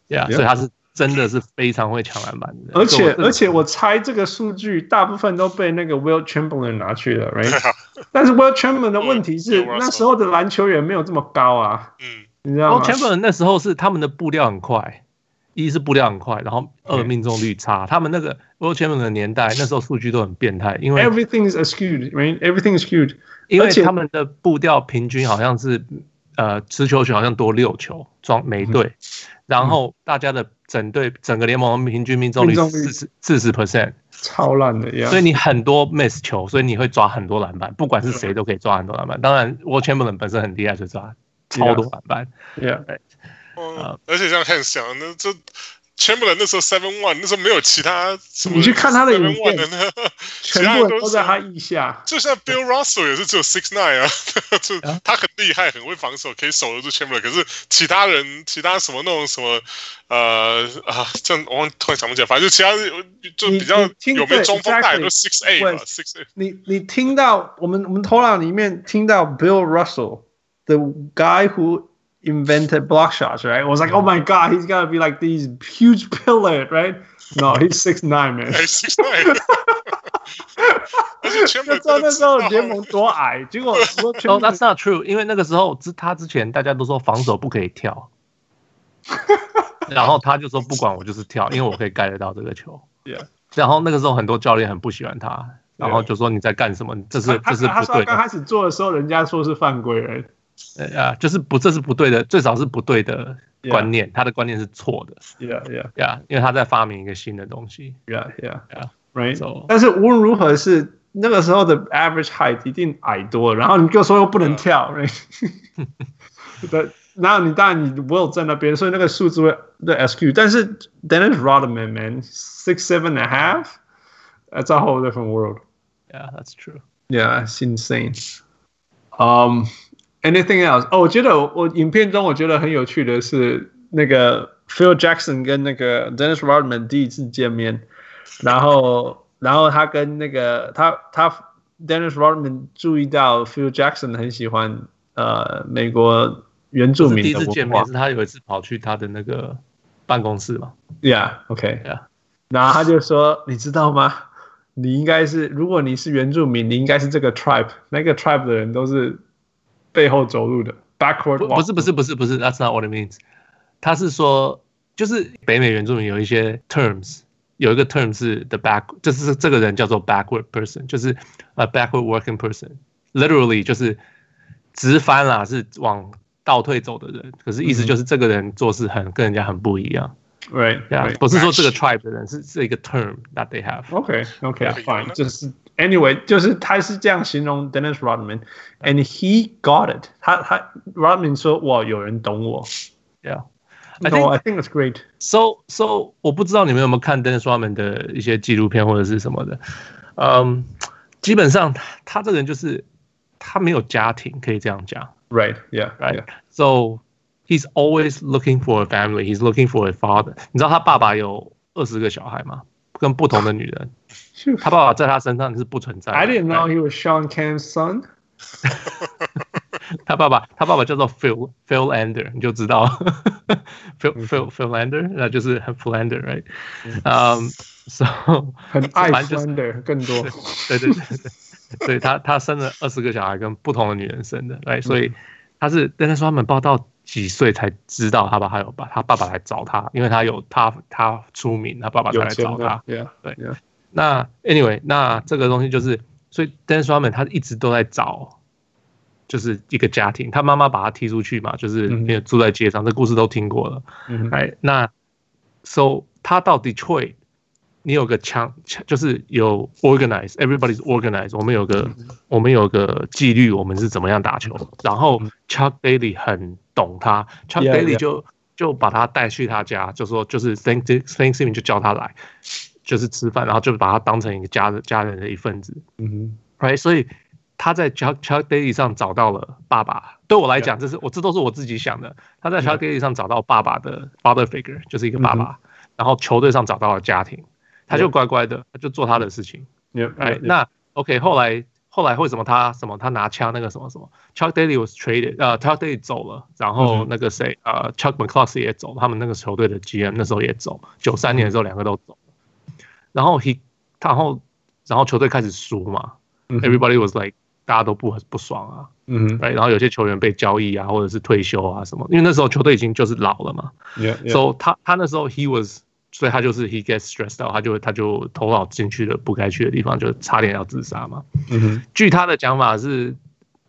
Yeah，所以他是。真的是非常会抢篮板的，而且而且我猜这个数据大部分都被那个 Will Chamberlain 拿去了，right？(laughs) (laughs) 但是 Will Chamberlain 的问题是那时候的篮球员没有这么高啊，嗯，你知道吗？Will Chamberlain 那时候是他们的步调很快，一是步调很快，然后二命中率差。(laughs) 他们那个 Will Chamberlain 的年代，那时候数据都很变态，因为 Everything is skewed，right？Everything is skewed，因为他们的步调平均好像是呃持球权好像多六球，装每队，然后大家的。整队整个联盟平均命中率四十四十 percent，超烂的呀！所以你很多 miss 球，所以你会抓很多篮板，不管是谁都可以抓很多篮板。当然，Wilt Chamberlain 本身很厉害，就抓超多篮板。Yeah，嗯，而且像 Hans 讲，那这 Chamberlain 那时候 seven one，那时候没有其他什么。你去看他的影片，(laughs) 全部都在他腋下。就像 Bill Russell 也是只有 six nine 啊，(laughs) 就他很厉害，很会防守，可以守得住 Chamberlain。可是其他人，其他什么那种什么呃啊，这样我突然想不起来，反正就其他就比较有没有中锋带都 six eight 嘛，six eight。你你听到我们我们头脑里面听到 Bill Russell，the guy who invented block shots, right? I was like, oh my god, he's got to be like these huge pillar, right? No, he's six nine, man. He's six nine. 就知道那时候联盟多矮，结果哦、oh,，That's not true，因为那个时候之他之前大家都说防守不可以跳，然后他就说不管我就是跳，因为我可以盖得到这个球。Yeah. 然后那个时候很多教练很不喜欢他，然后就说你在干什么？这是这是不对的。刚开始做的时候，人家说是犯规人。啊，就是不，这是不对的，最少是不对的观念，yeah. 他的观念是错的。Yeah, yeah, yeah，因为他在发明一个新的东西。Yeah, yeah, yeah, right. So, 但是无论如何是那个时候的 average height 一定矮多了，然后你就说又不能跳，right？对，然后你当然你 Will 在那边，所以那个数字会的 SQ。但是 Dennis Rodman man six seven and a half, that's a whole different world. Yeah, that's true. Yeah, it's insane. Um. Anything else？哦，我觉得我，影片中我觉得很有趣的是那个 Phil Jackson 跟那个 Dennis Rodman 第一次见面，然后然后他跟那个他他 Dennis Rodman 注意到 Phil Jackson 很喜欢呃美国原住民的第一次见面是他有一次跑去他的那个办公室嘛？Yeah，OK，Yeah，、okay. 然后他就说，你知道吗？你应该是如果你是原住民，你应该是这个 tribe，那个 tribe 的人都是。背后走路的 backward，不是不是不是不是，That's not what it means。他是说，就是北美原住民有一些 terms，有一个 term 是 the back，就是这个人叫做 backward person，就是 a backward working person，literally 就是直翻啦，是往倒退走的人。可是意思就是这个人做事很跟人家很不一样。Right，不是说这个 tribe 的人是是一个 term that they have。OK，OK，fine，就是 anyway，就是他是这样形容 Dennis Rodman，and he got it 他。他他 Rodman 说哇，有人懂我。Yeah，I think I think it's great。So so 我不知道你们有没有看 Dennis Rodman 的一些纪录片或者是什么的。嗯、um,，基本上他这个人就是他没有家庭，可以这样讲。Right，yeah，right。So He's always looking for a family. He's looking for a father. 你知道他爸爸有二十个小孩吗？跟不同的女人。 他爸爸在他身上是不存在的。I didn't know he was Sean Kemp's son. (laughs) 他爸爸，他爸爸叫做 Phil Phil Lander，你就知道 (laughs) Phil Phil Phil Lander，那就是很 Philander，right？嗯，so (laughs) 很爱 Philander 更多。对对对对，所以他他生了二十个小孩，跟不同的女人生的，right？所以他是，但是说他们报道。几岁才知道他爸还有爸，他爸爸来找他，因为他有他他出名，他爸爸才来找他。对，对。那 anyway，那这个东西就是，所以 Dennis Rodman 他一直都在找，就是一个家庭。他妈妈把他踢出去嘛，就是住在街上，这故事都听过了。哎，那 so 他到 Detroit。你有个强强，就是有 organize，everybody's organized。我们有个我们有个纪律，我们是怎么样打球。然后 Chuck Daly 很懂他，Chuck Daly 就就把他带去他家，就说就是 Thanksgiving 就叫他来，就是吃饭，然后就把他当成一个家的家人的一份子。嗯哼，right，所以他在 Chuck Chuck Daily 上找到了爸爸。对我来讲，这是我这都是我自己想的。他在 Chuck Daily 上找到爸爸的 father figure，就是一个爸爸。然后球队上找到了家庭。他就乖乖的，他就做他的事情。Right, 那 OK，后来后来为什么他什么他拿枪那个什么什么？Chuck Daly was traded，呃，Chuck Daly 走了，然后那个谁，呃，Chuck McCloskey 也走，他们那个球队的 GM 那时候也走，九三年的时候两个都走。然后 he，然后然后球队开始输嘛，Everybody was like，大家都不不爽啊，嗯、mm -hmm. right, 然后有些球员被交易啊，或者是退休啊什么，因为那时候球队已经就是老了嘛。Yeah, yeah. So 他他那时候 he was。所以他就是 he gets stressed out，他就他就头脑进去了不该去的地方，就差点要自杀嘛。嗯哼。据他的讲法是，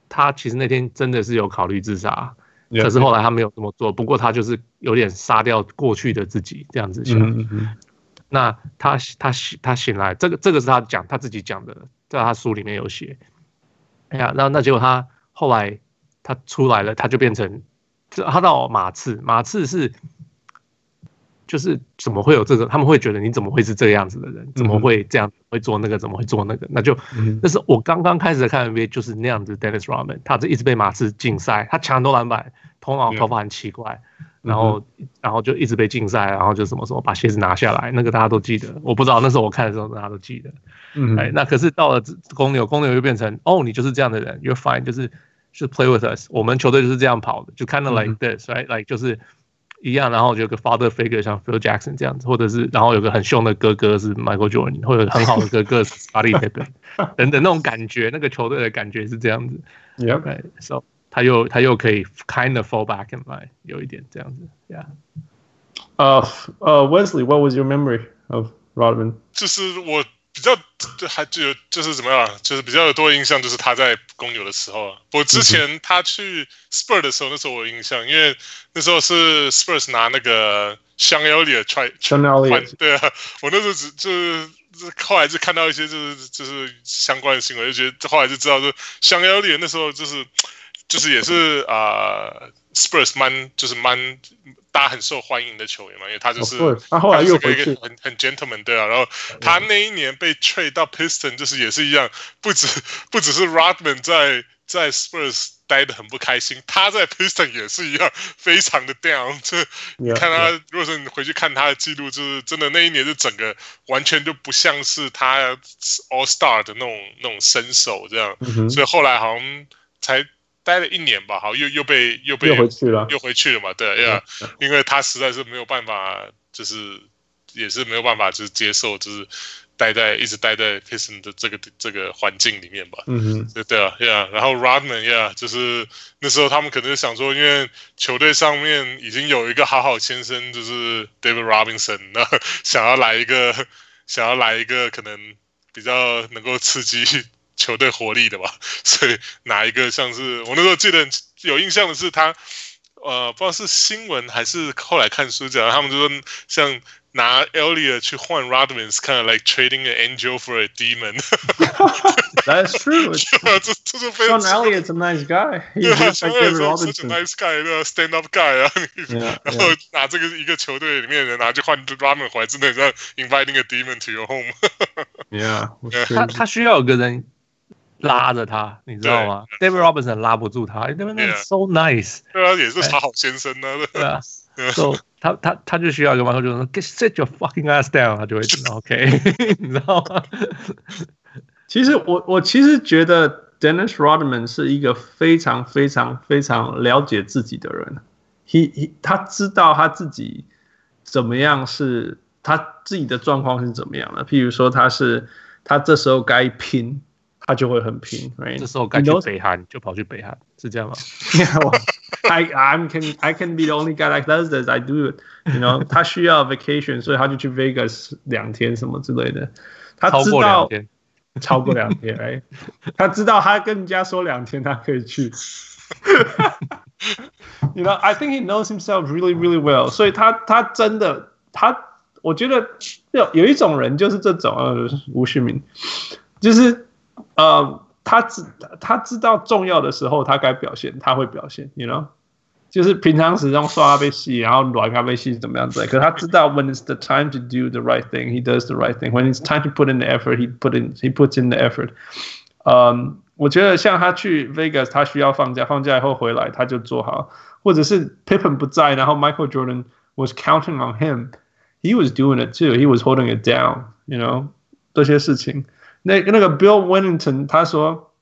他其实那天真的是有考虑自杀，可是后来他没有这么做。不过他就是有点杀掉过去的自己这样子想。那他他醒他醒来，这个这个是他讲他自己讲的，在他书里面有写。哎呀，那那结果他后来他出来了，他就变成，他到马刺，马刺是。就是怎么会有这个？他们会觉得你怎么会是这个样子的人？怎么会这样会做那个？怎么会做那个？那就那是我刚刚开始看 NBA 就是那样子。Dennis Rodman 他这一直被马刺禁赛，他抢很多篮板，头脑头发很奇怪，然后然后就一直被禁赛，然后就什么什么把鞋子拿下来，那个大家都记得。我不知道那时候我看的时候大家都记得。嗯，哎，那可是到了公牛，公牛又变成哦，你就是这样的人，You're fine，就是是 Play with us，我们球队就是这样跑的，就 kind of like this，right，like 就是。一样，然后有个 father figure 像 Phil Jackson 这样子，或者是然后有个很凶的哥哥是 Michael Jordan，或者很好的哥哥是 Scottie Pippen (laughs) 等等那种感觉，那个球队的感觉是这样子。Yeah，so 他又他又可以 kind of fall back in line，有一点这样子。Yeah。呃呃，Wesley，what was your memory of Rodman？就是我。比较还就就是怎么样，就是比较有多印象，就是他在公牛的时候啊。我之前他去 Spurs 的时候，那时候我有印象，因为那时候是 Spurs 拿那个 Sean Elliott try 对啊，我那时候只就是后来就看到一些就是就是相关的新闻，就觉得后来就知道说 Sean Elliott 那时候就是就是也是啊、呃、Spurs 蛮就是蛮。大家很受欢迎的球员嘛，因为他就是他后来又回去，很很 gentleman 对啊。然后他那一年被 trade 到 Piston，就是也是一样，不止不只是 Rodman 在在 Spurs 待的很不开心，他在 Piston 也是一样，非常的 down。这你看他，如果说你回去看他的记录，就是真的那一年是整个完全就不像是他 All Star 的那种那种身手这样，所以后来好像才。待了一年吧，好，又又被又被又回去了，又回去了嘛，对呀，因为他实在是没有办法，就是也是没有办法，就是接受，就是待在一直待在 Pistons 的这个这个环境里面吧，嗯哼，对对啊，呀，然后 Rodman 呀，就是那时候他们可能就想说，因为球队上面已经有一个好好先生，就是 David Robinson，那想要来一个，(laughs) 想要来一个可能比较能够刺激。球队活力的吧，所以哪一个像是我那时候记得有印象的是他，呃，不知道是新闻还是后来看书讲，他们就说像拿 Elliott 去换 Rodman's kind of like trading an angel for a demon。That's true。这这是非常。Sean Elliott's a nice guy。对啊，Sean Elliott's such a nice guy，对 stand up guy 啊。然后拿这个一个球队里面的人拿去换 Rodman 回来，真的像 inviting a demon to your home。Yeah，他他需要有个人。拉着他，你知道吗？David Robinson 拉不住他，David Robinson so nice，对啊，也是他好先生呢。对啊，(laughs) So 他他他就需要一个马克，就说 Get sit your fucking ass down，他就会知道 OK，(laughs) 你知道吗？其实我我其实觉得 Dennis Rodman 是一个非常非常非常了解自己的人，He he 他知道他自己怎么样是他自己的状况是怎么样的，譬如说他是他这时候该拼。他(laughs) 就会很拼，right? 这时候该去北韩就跑去北韩，是这样吗？Yeah，I I can I can be the only guy that does this. I do it. You know，他需要 vacation，(laughs) 所以他就去 Vegas 两天什么之类的。他知道超过两天，哎，他知道他跟人家说两天他可以去。 you (laughs) know, I think he knows himself really really well. 所以他他真的他，我觉得有有一种人就是这种呃，吴旭明，就是。 呃，他知他知道重要的时候他该表现，他会表现，you know，就是平常时用刷咖啡戏，然后软咖啡戏怎么样子？可是他知道 when it's the time to do the right thing, he does the right thing. When it's time to put in the effort, he put in he puts in the effort. 嗯，我觉得像他去 Vegas，他需要放假，放假以后回来他就做好，或者是 Pippen 不在，然后 Michael Jordan was counting on him, he was doing it too, he was holding it down, you know，这些事情。 那那个 Bill Wennington 他说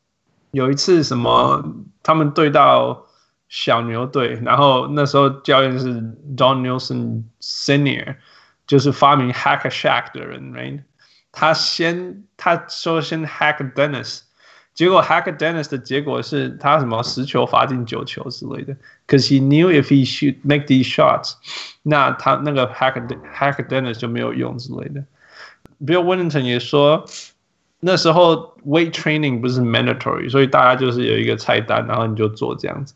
有一次什么，他们对到小牛队，然后那时候教练是 Don Nelson Senior，就是发明 Hack a Shack 的人，right？他先他说先 Hack Dennis，结果 Hack Dennis 的结果是他什么十球罚进九球之类的，cause he knew if he should make these shots，那他那个 Hack Hack Dennis 就没有用之类的。Bill Wennington 也说。那时候 weight training 不是 mandatory，所以大家就是有一个菜单，然后你就做这样子。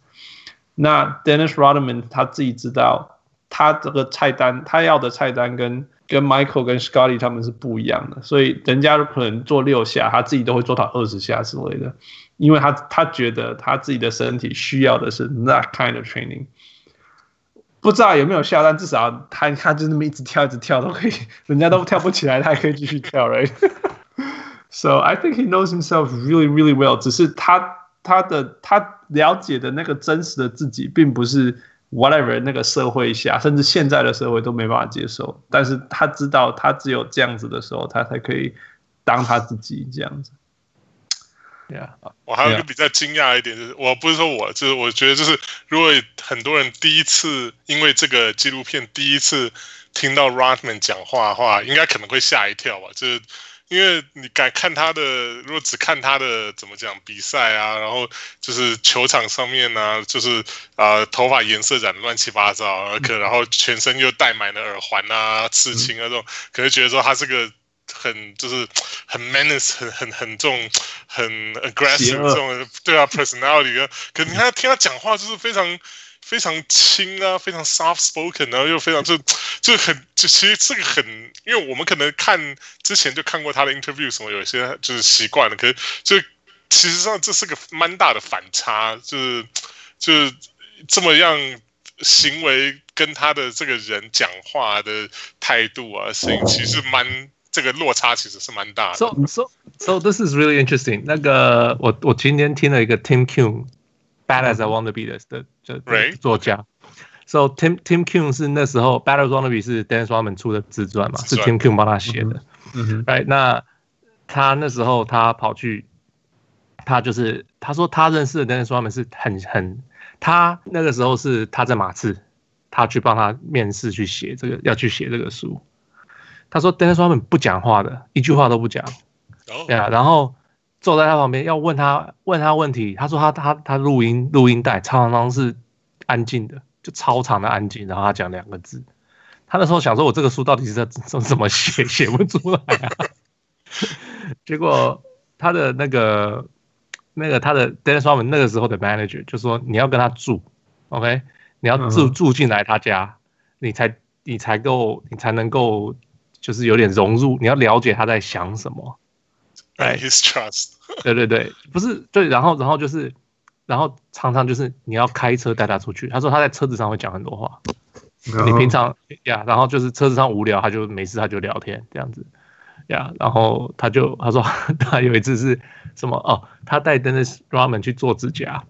那 Dennis Rodman 他自己知道，他这个菜单他要的菜单跟跟 Michael 跟 Scotty 他们是不一样的，所以人家可能做六下，他自己都会做到二十下之类的，因为他他觉得他自己的身体需要的是 that kind of training。不知道有没有下，但至少他他就那么一直跳一直跳都可以，人家都跳不起来，他还可以继续跳，right? So I think he knows himself really really well。只是他他的他了解的那个真实的自己，并不是 whatever 那个社会下，甚至现在的社会都没办法接受。但是他知道，他只有这样子的时候，他才可以当他自己这样子。Yeah，我还有一个比较惊讶一点，就是我不是说我，就是我觉得就是，如果很多人第一次因为这个纪录片第一次听到 Rodman 讲话的话，应该可能会吓一跳吧，就是。因为你敢看他的，如果只看他的怎么讲比赛啊，然后就是球场上面呢、啊，就是啊、呃、头发颜色染乱七八糟，可然后全身又戴满了耳环啊、刺青啊这种，可能觉得说他是个很就是很 menace 很很很重很 aggressive 这种对啊 personality，可你看他听他讲话就是非常。非常轻啊，非常 soft spoken，然后又非常就就很就其实这个很，因为我们可能看之前就看过他的 interview 什么，有一些就是习惯了，可是就其实上这是个蛮大的反差，就是就是这么样行为跟他的这个人讲话的态度啊，声音其实蛮这个落差其实是蛮大的。So so so this is really interesting。那个我我今天听了一个 Tim Kuhn。Bad as I want to be 的的的作家，So Tim Tim Kuhn 是那时候 Bad as I want to be 是 Dennis Rodman 出的自传嘛，是 Tim Kuhn 帮他写的。嗯，Right，那他那时候他跑去，他就是他说他认识的 Dennis Rodman 是很很，他那个时候是他在马刺，他去帮他面试去写这个要去写这个书。他说 Dennis Rodman 不讲话的，一句话都不讲。对啊，然后。坐在他旁边要问他问他问题，他说他他他录音录音带常常是安静的，就超长的安静，然后他讲两个字。他那时候想说，我这个书到底是在怎怎么写，写不出来啊。(laughs) 结果他的那个那个他的 Dennis Rodman 那个时候的 manager 就说，你要跟他住，OK，你要住住进来他家，你才你才够你才能够就是有点融入，你要了解他在想什么。哎，his trust。(laughs) 对对对，不是对，然后然后就是，然后常常就是你要开车带他出去。他说他在车子上会讲很多话。你平常呀，然后就是车子上无聊，他就没事他就聊天这样子呀。然后他就他说 (laughs) 他有一次是什么哦，他带 Dennis Rodman 去做指甲，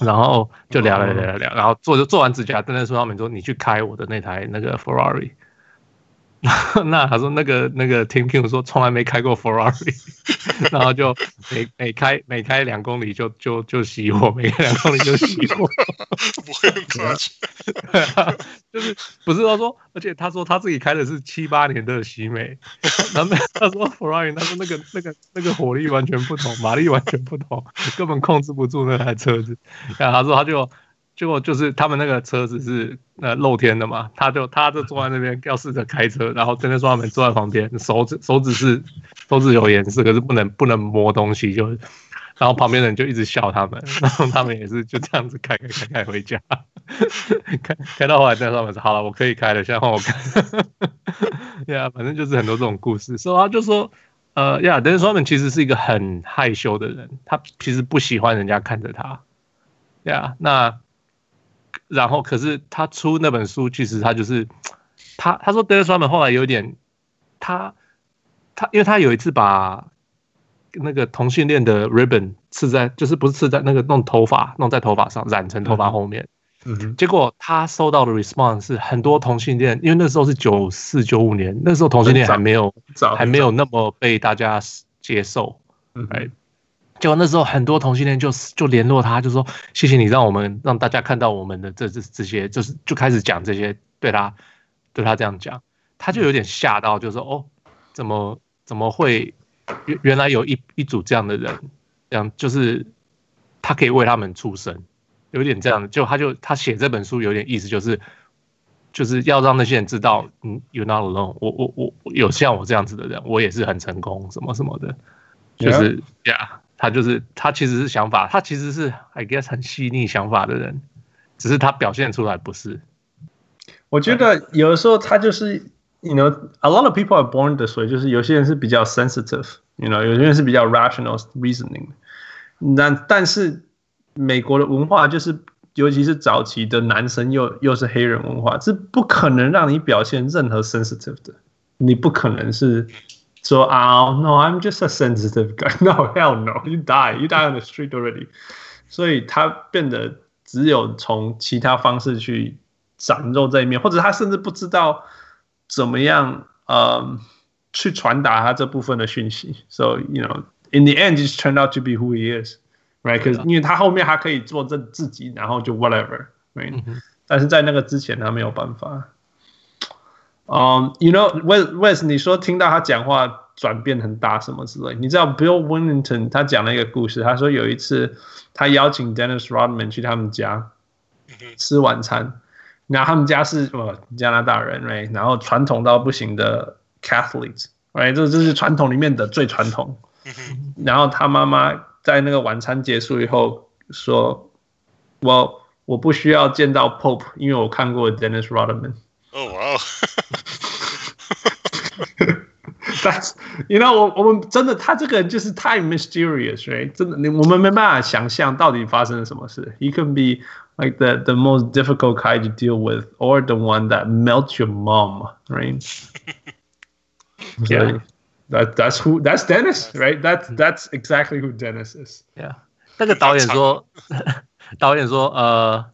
然后就聊聊聊聊聊，然后做就做完指甲，Dennis Rodman 说你去开我的那台那个 Ferrari。(laughs) 那他说那个那个 Tim King 说从来没开过 Ferrari，(laughs) 然后就每每开每开两公里就就就熄火，每开两公里就熄火，(laughs) 不会很夸张。对啊，就是不是他说，而且他说他自己开的是七八年的喜美，然后他说 Ferrari，他说那个那个那个火力完全不同，马力完全不同，根本控制不住那台车子。然后他说他就。结果就是他们那个车子是呃露天的嘛，他就他就坐在那边要试着开车，然后真的说他们坐在旁边，手指手指是手指有颜色，可是不能不能摸东西，就然后旁边人就一直笑他们，(laughs) 然后他们也是就这样子开开开开回家，(laughs) 开开到后来在上面说好了，我可以开了，现在换我开，(laughs) 对啊，反正就是很多这种故事，所以他就说呃呀，等于说他们其实是一个很害羞的人，他其实不喜欢人家看着他，对啊，那。然后，可是他出那本书，其实他就是 (tsk) 他他说，Dennis Rodman 后来有点他他，因为他有一次把那个同性恋的 ribbon 刺在，就是不是刺在那个弄头发弄在头发上染成头发后面，结果他收到的 response 是很多同性恋，因为那时候是九四九五年，那时候同性恋还没有还没有那么被大家接受，嗯，哎。结果那时候很多同性恋就就联络他，就说谢谢你让我们让大家看到我们的这这这些，就是就开始讲这些对他对他这样讲，他就有点吓到，就说哦，怎么怎么会原原来有一一组这样的人，这样就是他可以为他们出声，有点这样，就他就他写这本书有点意思，就是就是要让那些人知道，嗯，you're not alone，我我我有像我这样子的人，我也是很成功，什么什么的，就是呀。Yeah. 他就是他其实是想法，他其实是 I guess 很细腻想法的人，只是他表现出来不是。我觉得有的时候他就是，you know, a lot of people are born this way，就是有些人是比较 sensitive，you know，有些人是比较 rational reasoning。那但是美国的文化就是尤其是早期的男生又又是黑人文化，是不可能让你表现任何 sensitive 的。你不可能是 说啊、oh,，No，I'm just a sensitive guy。No，hell (laughs) no，you die，you die on the street already。所以他变得只有从其他方式去展露这一面，或者他甚至不知道怎么样呃去传达他这部分的讯息。So you know，in the end, just turned out to be who he is。Right，可是因为他后面还可以做这自己，然后就 whatever，right？、Mm -hmm. 但是在那个之前他没有办法。 嗯、um,，you know，Wes，Wes，你说听到他讲话转变很大什么之类，你知道 Bill Wennington 他讲了一个故事，他说有一次他邀请 Dennis Rodman 去他们家吃晚餐，然后他们家是呃加拿大人，right？然后传统到不行的 Catholics，right？这这是传统里面的最传统。然后他妈妈。在那个晚餐结束以后，说：“我我不需要见到 Pope，因为我看过 Dennis Rodman。”哦哇 ！That's (laughs) you know，我我们真的他这个人就是太 mysterious，right？真的，你我们没办法想象到底发生了什么事。He can be like the the most difficult guy to deal with, or the one that melts your mom, right? (laughs) Yeah. That that's who that's Dennis, right? That's that's exactly who Dennis is. Yeah. 那个导演说，导演说，呃，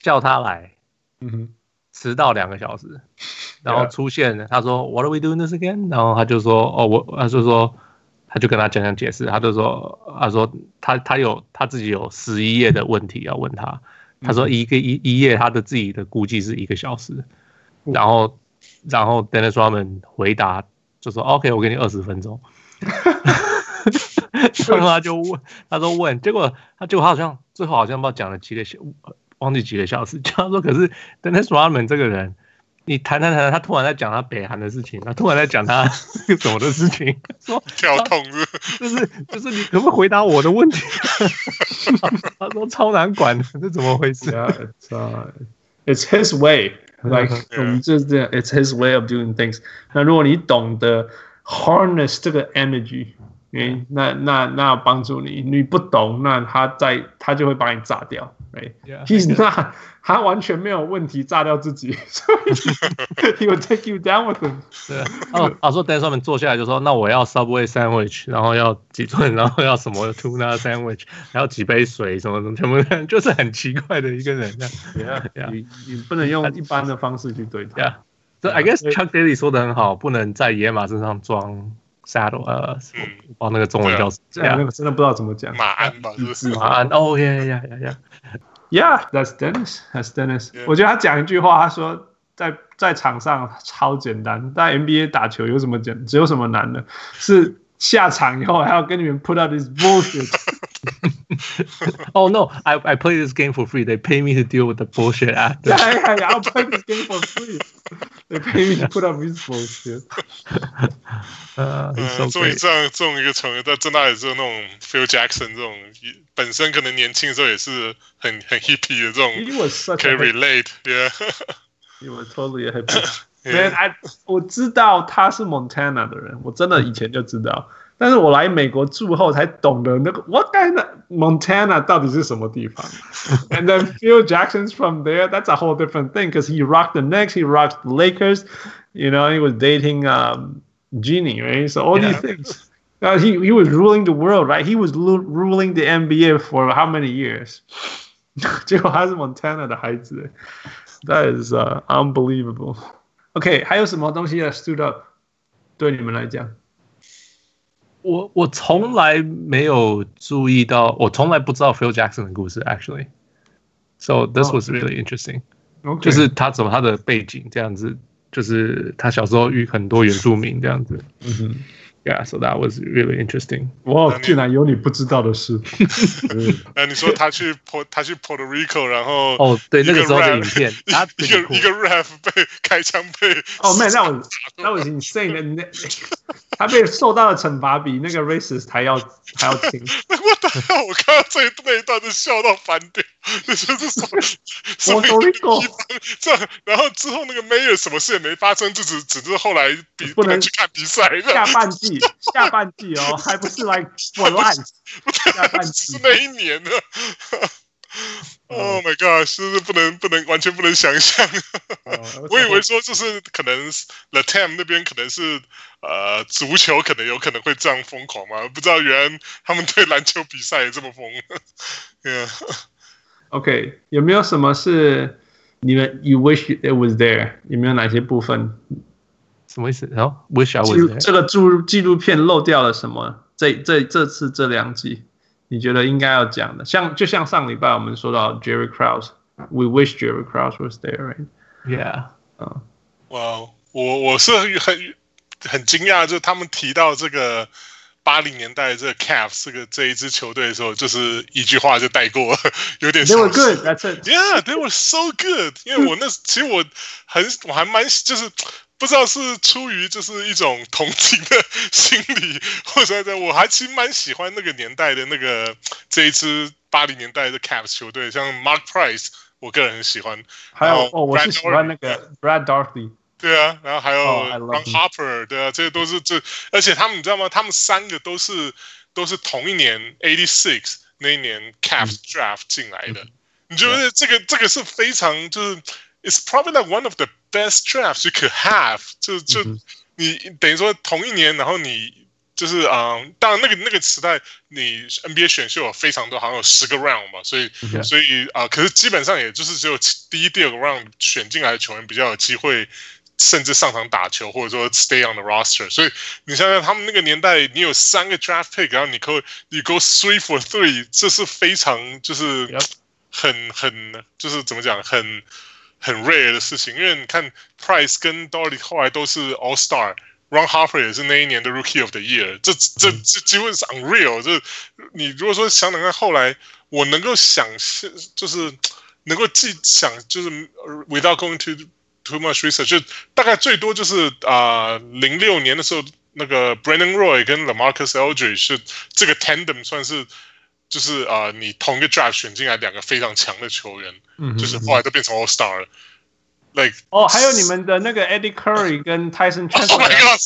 叫他来，嗯哼，迟到两个小时， (laughs) 然后出现了，他说，What are we doing this again？然后他就说，哦，我，他就说，他就跟他讲讲解释，他就说，他说他他有他自己有十一页的问题要问他，他说一个一一页他的自己的估计是一个小时，然后然后 Dennis Rodman 回答。就说 OK，我给你二十分钟。(laughs) 然后他就问，他说问，结果他结果他好像最后好像不知道讲了几个小，忘记几个小时。(laughs) 他说可是 Dennis Rodman 这个人，你谈谈谈，他突然在讲他北韩的事情，他突然在讲他 (laughs) 什么的事情，说 (laughs) 跳痛是，就是就是你可不可以回答我的问题？(laughs) 他说超难管的，这怎么回事？Yeah, it's, uh, it's his way. Like，我们就是这样，It's his way of doing things。那如果你懂得 harness 这个 energy，嗯，那那那帮助你。你不懂，那他在他就会把你炸掉。Right？He's (laughs) not，他完全没有问题炸掉自己，(laughs) 所以 he will take you down with him。对，哦，啊，说等下上面坐下来就说，那我要 Subway sandwich，然后要几寸，(laughs) 然后要什么 tuna sandwich，还要几杯水，什么什么，全部就是很奇怪的一个人。Yeah，你你不能用一般的方式去对他。Yeah，所以 I guess Chuck Daly 说的很好，不能在野马身上装 saddle。呃，我那个中文叫什么？那个真的不知道怎么讲。马鞍吧，是马鞍。哦，Yeah，Yeah，Yeah，Yeah。Yeah, that's Dennis. That's Dennis. 我觉得他讲一句话，他说在在场上超简单，在 NBA 打球有什么简，只有什么难的？是下场以后还要跟你们 put up this bullshit。oh no, I I play this game for free. They pay me to deal with the bullshit after. Yeah, yeah, yeah. I'll play this game for free. They pay me to put up this bullshit. 呃，所以这样这种一个成员，但真的也是那种 Phil Jackson 这种，本身可能年轻的时候也是很很 hippie 的这种，可以 relate。Yeah. He was totally a hippie. Man, I 我知道他是 Montana 的人，我真的以前就知道。但是我来美国住后才懂得那个 What kind of Montana 到底是什么地方？And (laughs) then Phil Jackson's from there. That's a whole different thing because he rocked the Knicks, he rocked the Lakers. You know, he was dating um, Jeannie, right? So all yeah. these things. Uh, he he was ruling the world, right? He was ruling the NBA for how many years? (laughs) 结果他是 Montana 的孩子，That is uh, unbelievable. OK，还有什么东西要 stood up？对你们来讲？我我从来没有注意到，我从来不知道 Phil Jackson 的故事，actually，so this was really interesting。就是他怎么他的背景这样子，就是他小时候遇很多原住民这样子。嗯哼。Yeah, so that was really interesting. 哇，竟然有你不知道的事。(laughs) 哎，你说他去 Port 他去 Puerto Rico，然后哦，对，那个时候的影片，(laughs) 他一个一个 rap 被开枪被哦，man，那我那我 insane 的那他被受到的惩罚比那个 racist 还要还要轻。(laughs) 我等下我看到这那一段就笑到翻掉，就是什么什么地方这样，然后之后那个 Mayor 什么事也没发生，就只只是后来比不能去看比赛，下半季。下半季哦，(laughs) 还不是 like for life。下半季是那一年呢？Oh my god！是不是不能不能完全不能想象？我以为说就是可能 The Tam 那边可能是呃足球可能有可能会这样疯狂嘛？不知道原来他们对篮球比赛也这么疯。yeah. OK，有没有什么是你们 You wish it was there？有没有哪些部分？什么意思？然后 Wish I was there？这个纪纪录片漏掉了什么？这这这次这两集？你觉得应该要讲的，像就像上礼拜我们说到 Jerry Krause，We wish Jerry Krause was there，right？Yeah，嗯，哇，我我是很很惊讶，就他们提到这个八零年代这个 Cavs 这个这一支球队的时候，就是一句话就带过，有点。They were good. That's it. Yeah, they were so good. 因为我那其实我很我还蛮就是。不知道是出于就是一种同情的心理，或者在我还其实蛮喜欢那个年代的那个这一支八零年代的 Caps 球队，像 Mark Price，我个人很喜欢。还有哦，我是喜欢那个 Brad Daugherty。对啊，然后还有 Ron Harper，对啊，这些都是这，而且他们你知道吗？他们三个都是都是同一年 eighty six 那一年 Caps draft 进来的。你觉得这个这个是非常就是？It's probably like one of the best drafts you could have 就。就就你等于说同一年，然后你就是嗯，当然那个那个时代，你 NBA 选秀有非常多，好像有十个 round 嘛，所以.所以啊、呃，可是基本上也就是只有第一、第二个 round 选进来的球员比较有机会，甚至上场打球，或者说 stay on the roster。所以你想想，他们那个年代，你有三个 draft pick，然后你可以你 go three for three，这是非常就是很很就是怎么讲很。很 rare 的事情，因为你看 Price 跟 Daugherty 后来都是 All Star，Ron Harper 也是那一年的 Rookie of the Year，这这这几乎是 unreal。就是你如果说想想看，后来我能够想象，就是能够记想，就是 without going to too much research，就大概最多就是啊，零六年的时候，那个 Brandon Roy 跟 LaMarcus Aldridge 是这个 tandem 算是。就是啊、呃，你同一个 draft 选进来两个非常强的球员，嗯、哼就是后来都变成 All Star 了。Like 哦，还有你们的那个 Eddie Curry 跟 Tyson Chandler。Oh my God！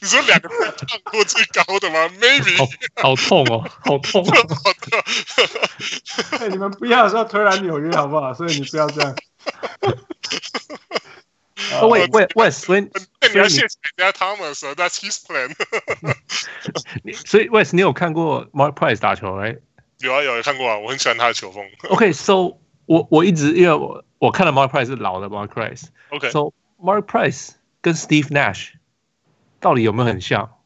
你说两个看过最高的吗？Maybe 好。好痛哦，好痛、哦！好痛！哎，你们不要说推来纽约好不好？所以你不要这样。哦，喂喂喂，所以你要谢谢人家 Thomas，That's his plan。(laughs) 所以 Wes，你有看过 Mark Price 打球哎？有啊有，有看过啊，我很喜欢他的球风。OK，so、okay, 我我一直因为我我看的 Mark Price 是老的 Mark Price。OK，so、Mark Price 跟 Steve Nash 到底有没有很像？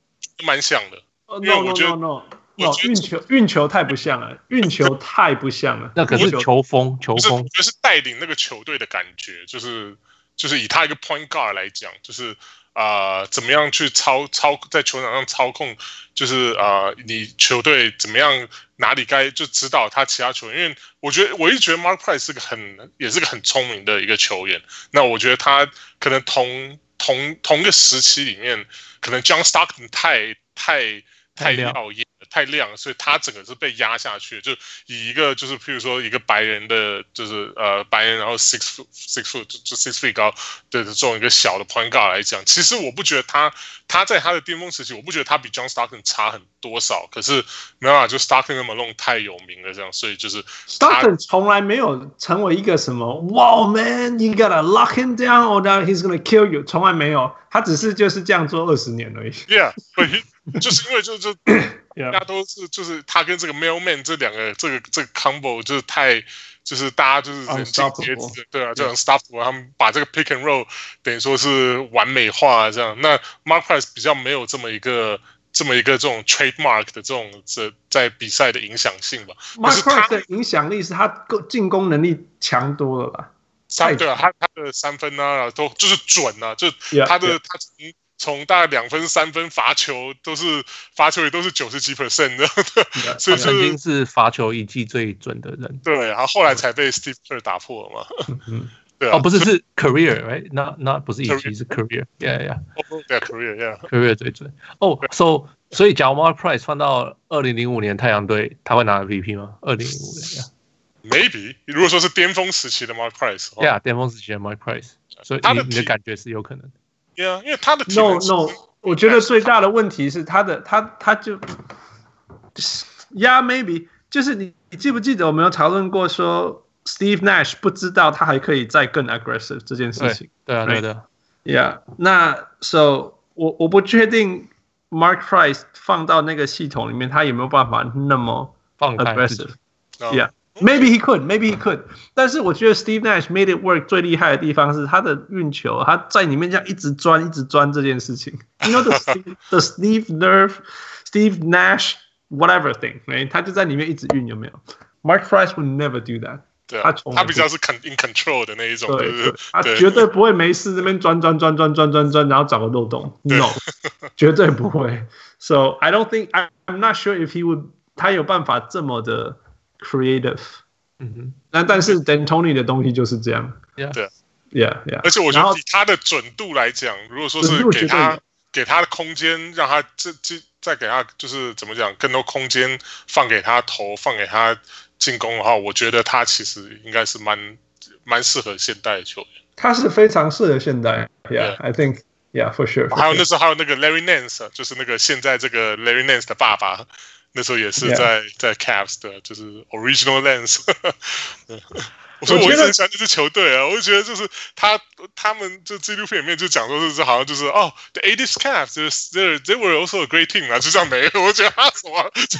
蛮像的。Oh, no no no no，运球运球太不像了，运球太不像了。那可是球风球风，就是带领那个球队的感觉，就是。就是以他一个 point guard 来讲，就是啊、怎么样去操操在球场上操控，就是啊、你球队怎么样，哪里该就指导他其他球员。因为我觉得我一直觉得 Mark Price 是个很也是个很聪明的一个球员。那我觉得他可能同同同个时期里面，可能 John Stockton 太太太耀眼。太亮，所以他整个是被压下去。就以一个就是，譬如说一个白人的，就是呃白人，然后 six foot six foot 就就 six feet 高的这种一个小的 point guard 来讲，其实我不觉得他他在他的巅峰时期，我不觉得他比 John Stockton 差很多少。可是没办法，就 Stockton 那么弄太有名了，这样，所以就是 Stockton 从来没有成为一个什么 Wow man，you gotta lock him down or that he's gonna kill you，从来没有，他只是就是这样做二十年而已。Yeah，but he (laughs) 就是因为就就。(coughs) 大家都是就是他跟这个 Mailman 这两个这个这个 combo 就是太就是大家就是人尽皆知，对啊，这样 Unstoppable 他们把这个 pick and roll 等于说是完美化这样。那 Mark Price 比较没有这么一个这么一个这种 trademark 的这种这在比赛的影响性吧。Mark Price 的影响力是他进攻能力强多了吧？三对啊，他他的三分啊都就是准啊，就他的 yeah, yeah. 他从。从大概两分、三分罚球都是罚球也都是九十几 percent 的，(laughs) 所以曾经是罚球一记最准的人。对，然后后来才被 Steve Kerr 打破了嘛。嗯，(laughs) 对啊。哦，不是，是 career，right？那那不是一记，是 career，yeah，yeah。对，career，yeah，career 最准。哦，so 所以假如 Mark Price 放到二零零五年太阳队，他会拿 MVP 吗？二零零五年，maybe。如果说是巅峰时期的 Mark Price，yeah，巅峰时期的 Mark Price，所以你你的感觉是有可能。对啊，因为他的 no no，我觉得最大的问题是他的他他就，Yeah maybe，就是你你记不记得我们有讨论过说 Steve Nash 不知道他还可以再更 aggressive 这件事情？对，对啊，对的。Yeah，那 So 我我不确定 Mark Price 放到那个系统里面，他有没有办法那么 aggressive？Yeah。Maybe he could, maybe he could. 但是我觉得 Steve Nash made it work 最厉害的地方是他的运球，他在里面这样一直钻，一直钻这件事情。You know the Steve, (laughs) the Steve Nerve, Steve Nash, whatever thing，他就在里面一直运，有没有？Mark Price would never do that。对，他他比较是 in control 的那一种，对，对他绝对不会没事这边钻钻钻钻钻钻钻，然后找个漏洞。No，绝对不会。So I don't think I'm not sure if he would，他有办法这么的。 Creative，嗯哼，那但是 d a n t o n y 的东西就是这样，对，Yeah Yeah，而且我觉得以他的准度来讲，如果说是给他给他的空间，让他这这再给他就是怎么讲，更多空间放给他投，放给他进攻的话，我觉得他其实应该是蛮蛮适合现代的球员。他是非常适合现代，Yeah，I think Yeah for sure。还有那时候还有那个 Larry Nance，就是那个现在这个 Larry Nance 的爸爸。那时候也是在.在 Cavs 的，就是 Original Lens。(laughs) 我说我一直很喜欢这支球队啊，我就觉得就是他他们就纪录片里面就讲说是好像就是哦，The 80s Cavs 就是 they they were also a great team 啊，就这样没了，(laughs) 我觉得他什么 (laughs) 就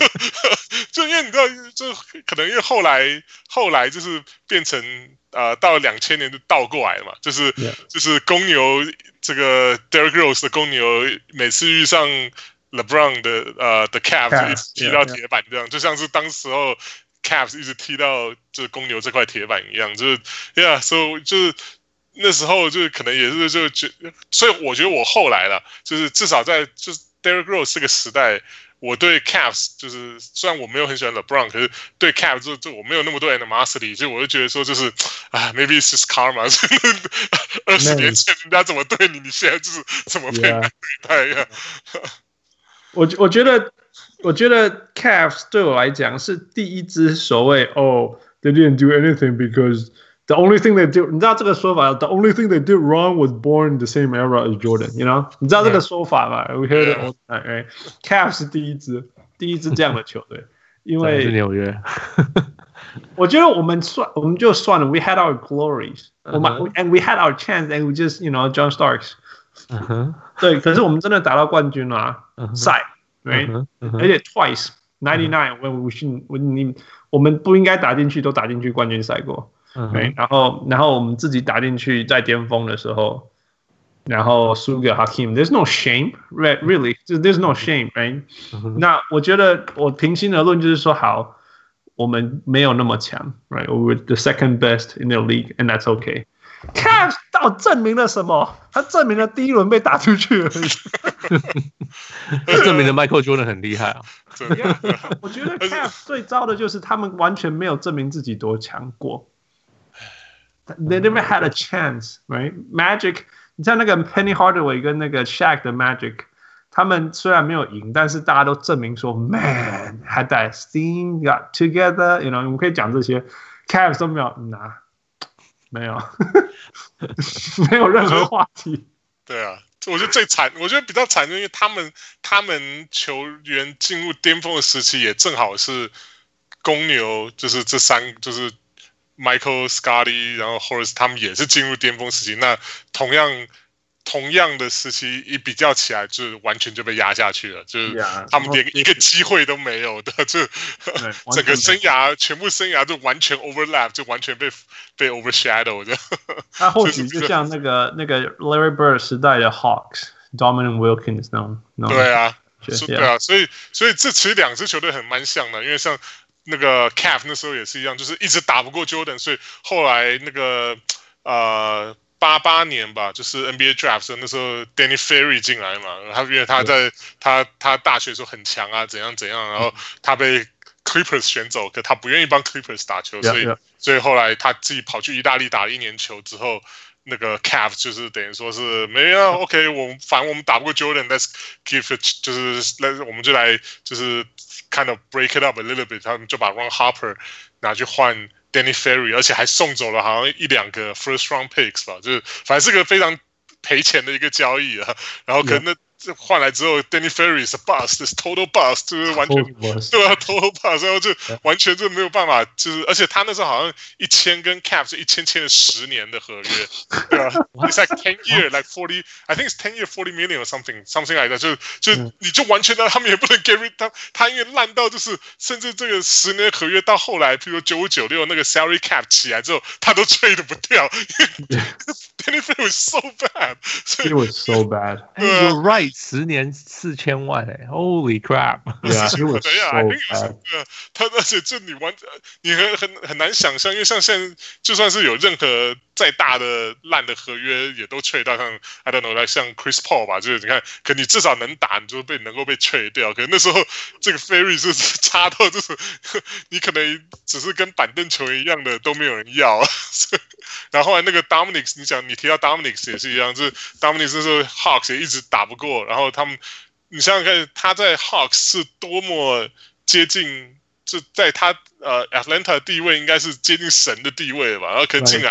就因为你知道，就可能因为后来后来就是变成呃到了两千年就倒过来了嘛，就是.就是公牛这个 Derrick Rose 的公牛每次遇上。LeBron 的呃的 Cavs 一直踢到铁板这样，就像是当时候 Cavs 一直踢到就是公牛这块铁板一样，就是，Yeah，so 就是那时候就是可能也是就觉，所以我觉得我后来了，就是至少在就是 Derrick Rose 这个时代，我对 Cavs 就是虽然我没有很喜欢 LeBron，可是对 Cavs 就就我没有那么多 animosity，就我就觉得说就是啊，maybe it's just karma，(laughs) 二十年前人家怎么对你，你现在就是怎么被对待呀。我我觉得，我觉得 Cavs 对我来讲是第一支所谓哦，they didn't do anything because the only thing they did，你知道这个说法？The only thing they did wrong was born in the same era as Jordan，you know？你知道这个说法吗？We heard it all the time，right？Cavs 是第一支，第一支这样的球队，因为是纽约。我觉得我们算，我们就算了。We (laughs) had (laughs) our glories，我们，and we had our chance，and we just you know John Starks。 嗯哼，对，可是我们真的打到冠军了，赛，对，而且 twice ninety nine when we should，你我们不应该打进去，都打进去冠军赛过，对，然后然后我们自己打进去在巅峰的时候，然后输给 Hakeem，there's no shame，really，just there's no shame，right？那我觉得我平心而论就是说，好，我们没有那么强，right？We were the second best in the league，and that's okay。Cavs 到证明了什么？他证明了第一轮被打出去而已。他证明了 Michael Jordan 很厉害啊！我觉得 Cavs 最糟的就是他们完全没有证明自己多强过。They never had a chance, right? Magic，你像那个 Penny Hardaway 跟那个 Shaq 的 Magic，他们虽然没有赢，但是大家都证明说，Man had that steam, got together。You know，我们可以讲这些，Cavs 都没有拿。没有，(laughs) 没有任何话题。对啊，我觉得最惨，我觉得比较惨，因为他们他们球员进入巅峰的时期，也正好是公牛，就是这三，就是 Michael Scotty，然后 Horace 他们也是进入巅峰时期。那同样。同样的时期一比较起来，就完全就被压下去了，就是他们连一个机会都没有的，(laughs) 就整个生涯全部生涯就完全 overlap，就完全被被 overshadow 的。他或许 (laughs) 就像那个那个 Larry Bird 时代的 Hawks，Dominique Wilkins 那种。对啊，对啊，所以所以这其实两支球队很蛮像的，因为像那个 Cavs 那时候也是一样，就是一直打不过 Jordan，所以后来那个呃。八八年吧，就是 NBA Draft 那时候，Danny Ferry 进来嘛，他因为他在他他大学的时候很强啊，怎样怎样，然后他被 Clippers 选走，可他不愿意帮 Clippers 打球，所以所以后来他自己跑去意大利打了一年球之后，那个 Cavs 就是等于说是没有 OK，我们反正我们打不过 Jordan，Let's give it 就是那我们就来就是 kind of break it up a little bit，他们就把 Ron Harper 拿去换。Danny Ferry，而且还送走了好像一两个 first round picks 吧，就是反正是个非常赔钱的一个交易啊。然后可能那这换来之后，Danny Ferry 是 bust，是 total bust，就是完全对啊，total bust，然后就完全就没有办法，就是而且他那时候好像一签跟 Cap 是一签签了十年的合约，对啊，It's like ten year like forty，I think it's ten year forty million or something something like that，就就你就完全的他们也不能 get rid 他，他因为烂到就是甚至这个十年合约到后来，譬如九五九六那个 salary cap 起来之后，他都 trade 不掉，Danny Ferry was so bad，It was so bad，对十年四千万哎，Holy crap！(laughs) 对啊，等一下，他而且这你完，你很很很难想象，因为像现在就算是有任何再大的烂的合约，也都 trade 到像 I don't know，来像 Chris Paul 吧，就是你看，可你至少能打，你就被能够被 trade 掉。可那时候这个 Ferry 就是 (laughs) 差到就是 (laughs) 你可能只是跟板凳球员一样的都没有人要。然后后来那个 Dominic，你讲你提到 Dominic 也是一样，就是 Dominic 那时候 Hawks 也一直打不过。然后他们，你想想看，他在 Hawks 是多么接近，就在他呃 Atlanta 的地位应该是接近神的地位了吧？然后可能竟然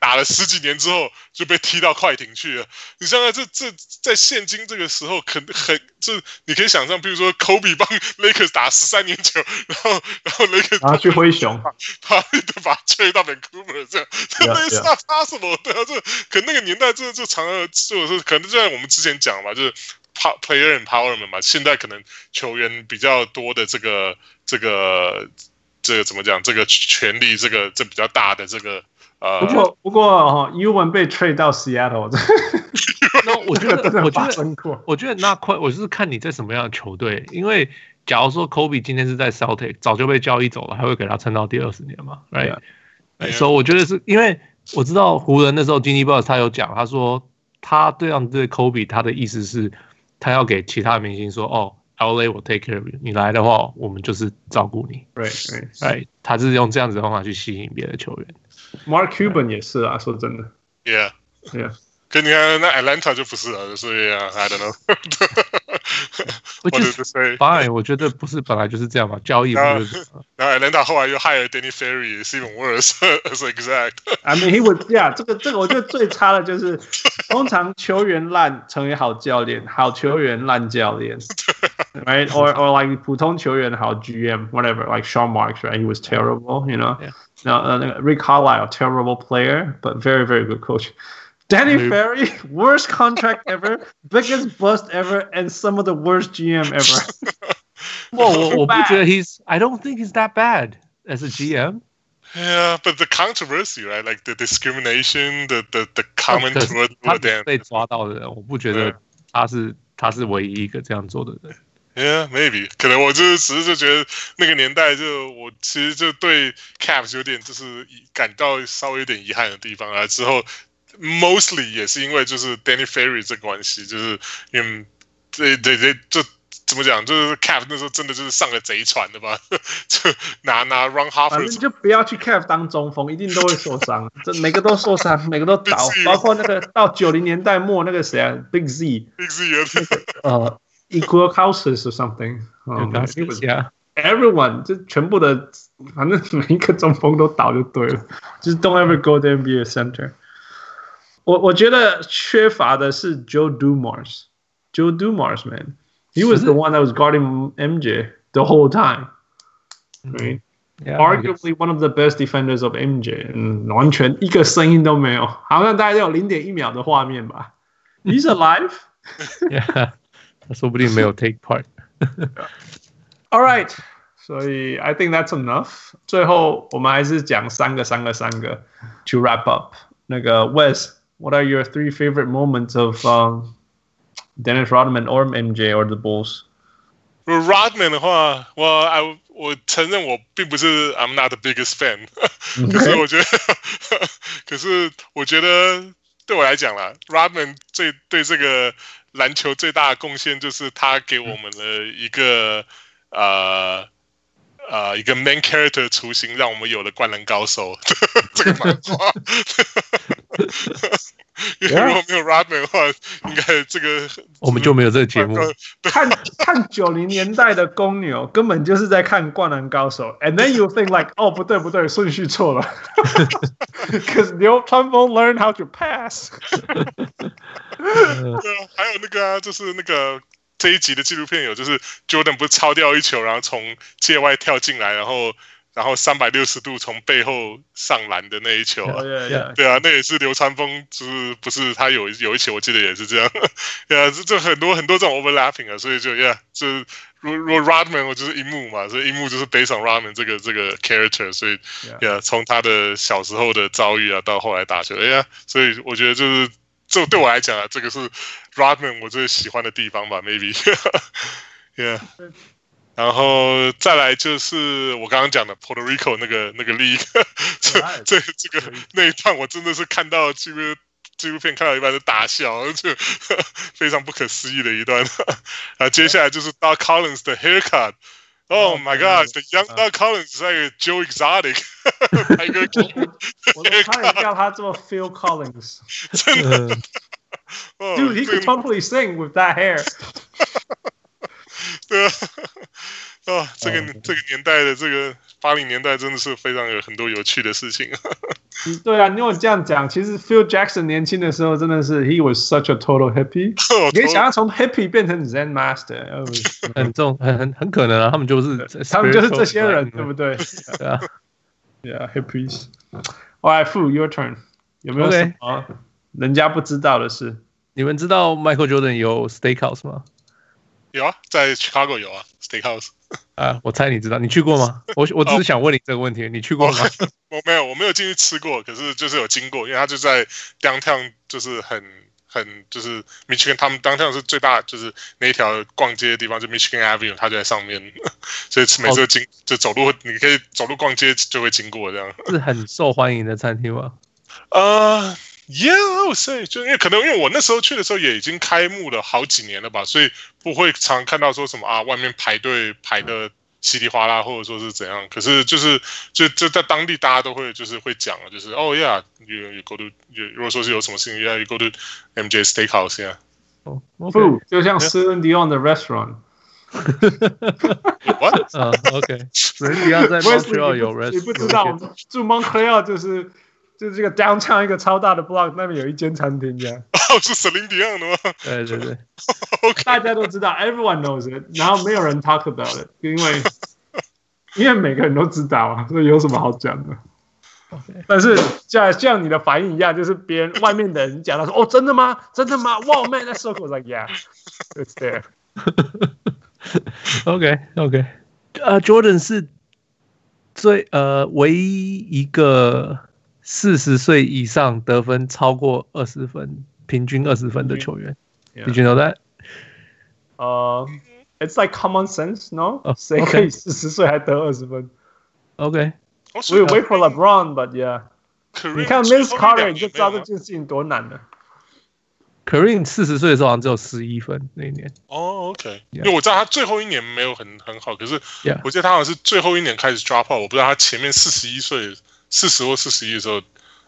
打了十几年之后就被踢到快艇去了。你想想这这在现今这个时候，肯很就你可以想象，比如说 Kobe 帮 Lakers 打十三年球，然后然后 Lakers 然后去灰熊，他他把他吹到 Vancouver 这样，这那是 not possible 对啊，这可那个年代这这常常就是可能就像我们之前讲嘛，就是 player empowerment 嘛，现在可能球员比较多的这个这个这个怎么讲，这个权力这个这比较大的这个呃，不过不过哈，Ewing 被 trade 到 Seattle，(laughs) 那我觉得我觉得我觉得那快，我是看你在什么样的球队，因为假如说 Kobe 今天是在 Celtic，早就被交易走了，还会给他撑到第二十年嘛？Right？所以我觉得是因为我知道湖人那时候 Jeanie Buss 他有讲，他说他对上对 Kobe，他的意思是。他要给其他明星说：“哦，LA 我 take care of you，你来的话，我们就是照顾你。” Right, right, right。他是用这样子的方法去吸引别的球员。Mark Cuban 也是啊，说真的。Yeah, yeah。跟你看那 Atlanta 就不是了，所以啊，I don't know。(laughs) 我觉得 fine，我觉得不是本来就是这样嘛，交易不是。然后 (laughs) Atlanta 后来又 hire Danny Ferry，是 even worse (laughs) as exact。I mean he would yeah，这个这个我觉得最差的就是，通常球员烂成为好教练，好球员烂教练，right or or like 普通球员好 GM whatever like Sean Marks right he was terrible you know，然后呃那个 Rick Carlisle terrible player but very very good coach。 Danny Ferry, (laughs) worst contract ever, biggest bust ever, and some of the worst GM ever. (laughs) well, well, he's. I don't think he's that bad as a GM. Yeah, but the controversy, right? Like the discrimination, the the the comment toward 他被抓到的人，我不觉得他是他是唯一一个这样做的人。Yeah, maybe 可能我就是只是就觉得那个年代就我其实就对 Cavs 有点就是感到稍微有点遗憾的地方啊，之后。 Mostly 也是因为就是 Danny Ferry 这关系，就是因为对对对，就怎么讲，就是 Cap 那时候真的就是上了贼船的吧？就拿拿 Ron (laughs) Harper，反正就不要去 Cap 当中锋，一定都会受伤，这每个都受伤，每个都倒，包括那个到九零年代末那个谁啊，Big Z，Big (laughs) (laughs) Z，呃，Equal Houses or something，嗯，Yeah，Everyone 就全部的，反正每一个中锋都倒就对了，就是 Don't ever go there and be a center。 我我觉得缺乏的是 Joe Dumars。Joe Dumars, man, he was the one that was guarding MJ the whole time. Right? Yeah, Arguably one of the best defenders of MJ，嗯，完全一个声音都没有，好像大概有零点一秒的画面吧。He's alive. (laughs) yeah，他说不定没有 take part. (laughs) All right，所以 I think that's enough。最后我们还是讲三个三个三个 to wrap up。那个 Wes。 What are your three favorite moments of um, Dennis Rodman or MJ or the Bulls? Rodman 的话，我 I 我承认我并不是 I'm not the biggest fan，可是我觉得，可是我觉得对我来讲啦，Rodman (laughs) (laughs) (laughs) 最对这个篮球最大的贡献就是他给我们的一个呃 呃一个 main character 的雏形，让我们有了灌篮高手 (laughs) 这个漫画。(laughs) 因为如果没有 Rodman 的话，应该这个我们就没有这个节目。(laughs) 看看九零年代的公牛，根本就是在看灌篮高手。And then you think like，哦，不对不对，顺序错了。Because 流川枫 learn how to pass。对啊，还有那个啊，就是那个这一集的纪录片有，就是 Jordan 不是抄掉一球，然后从界外跳进来，然后。然后三百六十度从背后上篮的那一球啊，对啊，那也是流川枫，就是不是他有有一球，我记得也是这样，(laughs) 对啊，这这很多很多这种 overlapping 啊，所以就 yeah，就如如 Rodman 我就是樱木嘛，所以樱木就是 based on Rodman 这个这个 character，所以 yeah，从他的小时候的遭遇啊，到后来打球，哎呀，所以我觉得就是这对我来讲啊，这个是 Rodman 我最喜欢的地方吧，maybe，yeah。(laughs) (laughs) 然后再来就是我刚刚讲的 Puerto Rico 那个那个 league，这这这个那一段我真的是看到这个纪录片看到一半就大笑，就 (laughs) 非常不可思议的一段。啊，接下来就是 Doc Collins 的 haircut，Oh my God，the young Doc Collins 是那个 Joe Exotic，一个我都差点叫他做 Phil Collins，真(laughs) 的，Dude，he could totally sing with that hair。(laughs) 对(laughs) 啊， 啊，这个这个年代的这个八零年代真的是非常有很多有趣的事情。对啊，因为这样讲，其实 Phil Jackson 年轻的时候真的是 He was such a total hippie。你可以想要从 hippie 变成 Zen Master，很重，很很很可能啊，他们就是他们就是这些人，对不对？对啊，Yeah，hippies。Alright, Fu, your turn。有没有什么人家不知道的事？你们知道 Michael Jordan 有 Steakhouse 吗？有啊，在 Chicago 有啊，Steakhouse。啊，我猜你知道，你去过吗？我我只是想问你这个问题，你去过吗？(laughs) 我没有，我没有进去吃过，可是就是有经过，因为他就在 Downtown，就是很很就是 Michigan，他们 Downtown 是最大，就是那一条逛街的地方，就 Michigan Avenue，它就在上面，(laughs) 所以每次经、哦、就走路，你可以走路逛街就会经过这样。是很受欢迎的餐厅吗？呃。Yeah，所以就因为可能因为我那时候去的时候也已经开幕了好几年了吧，所以不会常看到说什么啊，外面排队排的稀里哗啦，或者说是怎样。可是就是就就在当地大家都会就是会讲，就是哦，Yeah，you you go to，如果说是有什么事情，Yeah，you go to MJ Steakhouse，Yeah。哦，OK，就像 Celine Dion 的 restaurant。What？啊，OK，Celine Dion 在 Montreal 有 restaurant。你不知道，住 Montreal 就是。就是这个 downtown 一个超大的 block，那边有一间餐厅，这样。哦，是 Celine Dion 的吗？对对对。OK，大家都知道，everyone knows it，然后没有人 talk about it，因为因为每个人都知道啊，所以有什么好讲的？Okay. 但是像像你的反应一样，就是别人外面的人讲，他说：“哦，真的吗？真的吗？”哇，man，that circle like yeah，it's there。OK OK，呃、uh,，Jordan 是最呃唯一一个。四十岁以上得分超过二十分，平均二十分的球员，Did you know that？呃、uh,，It's like common sense，no？谁可以四十岁还得二十分？OK，我有 wait for LeBron，but yeah，你看 Carter 你就知道这件事情多难了。Kareem 四十岁的时候好像只有十一分那一年。哦、oh,，OK，因为我知道他最后一年没有很很好，可是我记得他好像是最后一年开始 drop out，我不知道他前面四十一岁。四十或四十一的时候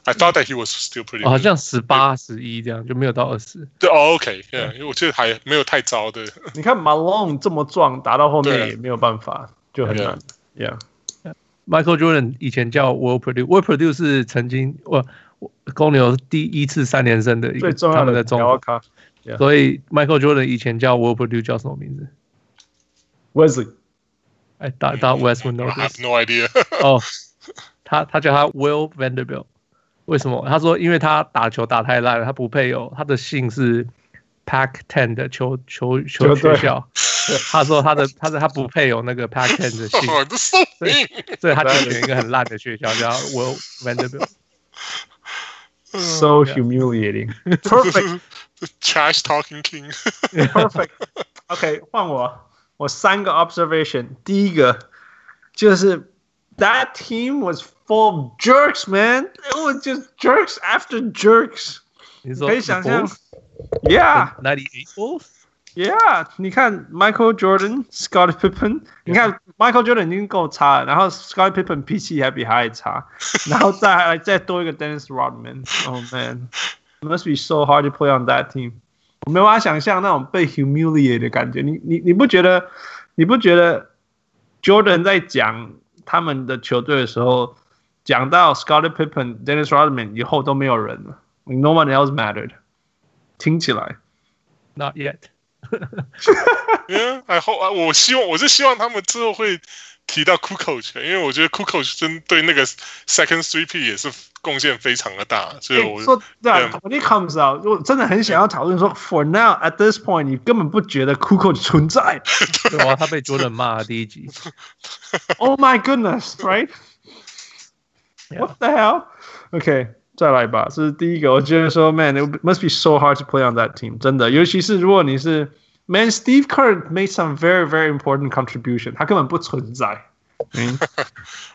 ，I thought that he was still pretty、哦。好像十八、十一这样，就没有到二十。对、oh,，OK，yeah, 因为我觉得还没有太糟的。你看 Malone 这么壮，打到后面也没有办法，就很难。Yeah, yeah. Michael Jordan 以前叫 World Perdue，Will Perdue 是曾经我公牛第一次三连胜的一个最重要的中锋。所以 Michael Jordan 以前叫 World Perdue 叫什么名字？Wesley。哎，大大 Westwood I have no idea。哦。他他叫他 Will Vanderbilt，为什么？他说因为他打球打太烂了，他不配有他的姓是 Pac Ten 的球球球学校。他说他的他的他不配有那个 Pac Ten 的姓，所以所以他就选一个很烂的学校叫 Will Vanderbilt。So humiliating. Perfect. Trash talking king. Perfect. OK，换我，我三个 observation。第一个就是。That team was full of jerks, man. It was just jerks after jerks. 你可以想象，Yeah, ninety eight Bulls. Yeah，你看 Michael Jordan、Scottie Pippen，你看 Michael Jordan 已经够差了，然后 Scottie Pippen 脾气还比他还差，然后再来再多一个 (laughs) Dennis Rodman。Oh man，it must be so hard to play on that team。我没办法想象那种被 humiliate 的感觉。你你你不觉得？你不觉得 Jordan 在讲他们的球队的时候， 讲到 Scottie Pippen、Dennis Rodman 以后都没有人了，No one else mattered。听起来，Not yet。yeah，I hope 啊，我希望我是希望他们之后会提到 Kukoc，因为我觉得 Kukoc 真对那个 Second Three P 也是贡献非常的大，所以我说对啊，When it comes out，我真的很想要讨论说，For now at this point，你根本不觉得 Kukoc 存在，对啊，他被 Jordan 骂第一集，Oh my goodness，right？What the hell？OK。再来吧，这是第一个。我觉得说，Man，it must be so hard to play on that team。真的，尤其是如果你是，Man，Steve Kerr made some very very important contribution，他根本不存在。嗯，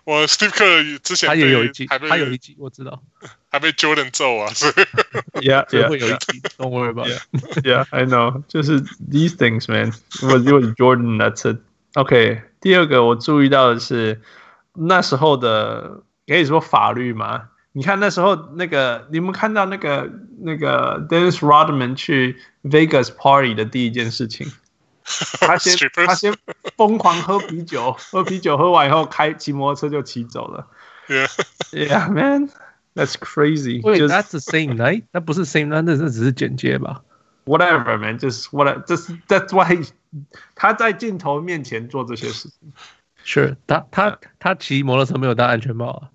我 (laughs) Steve Kerr 之前他也有一集，他有一集我知道，还被 Jordan 揍啊。所以，(laughs) Yeah，也会有一集。Don't worry about it。Yeah，I know。就是 these things，Man。如果如果 Jordan，that's it。OK，第二个我注意到的是那时候的 可以说法律吗？你看那时候那个，你们看到那个那个 Dennis Rodman 去 Vegas Party 的第一件事情，他先他先疯狂喝啤酒，喝啤酒喝完以后开骑摩托车就骑走了。Yeah, yeah, man, that's crazy. Wait, that's the same night? 那不是 same night，那只是剪接吧？Whatever, man, just what，就是 that's why 他在镜头面前做这些事情。是，他他他骑摩托车没有戴安全帽啊。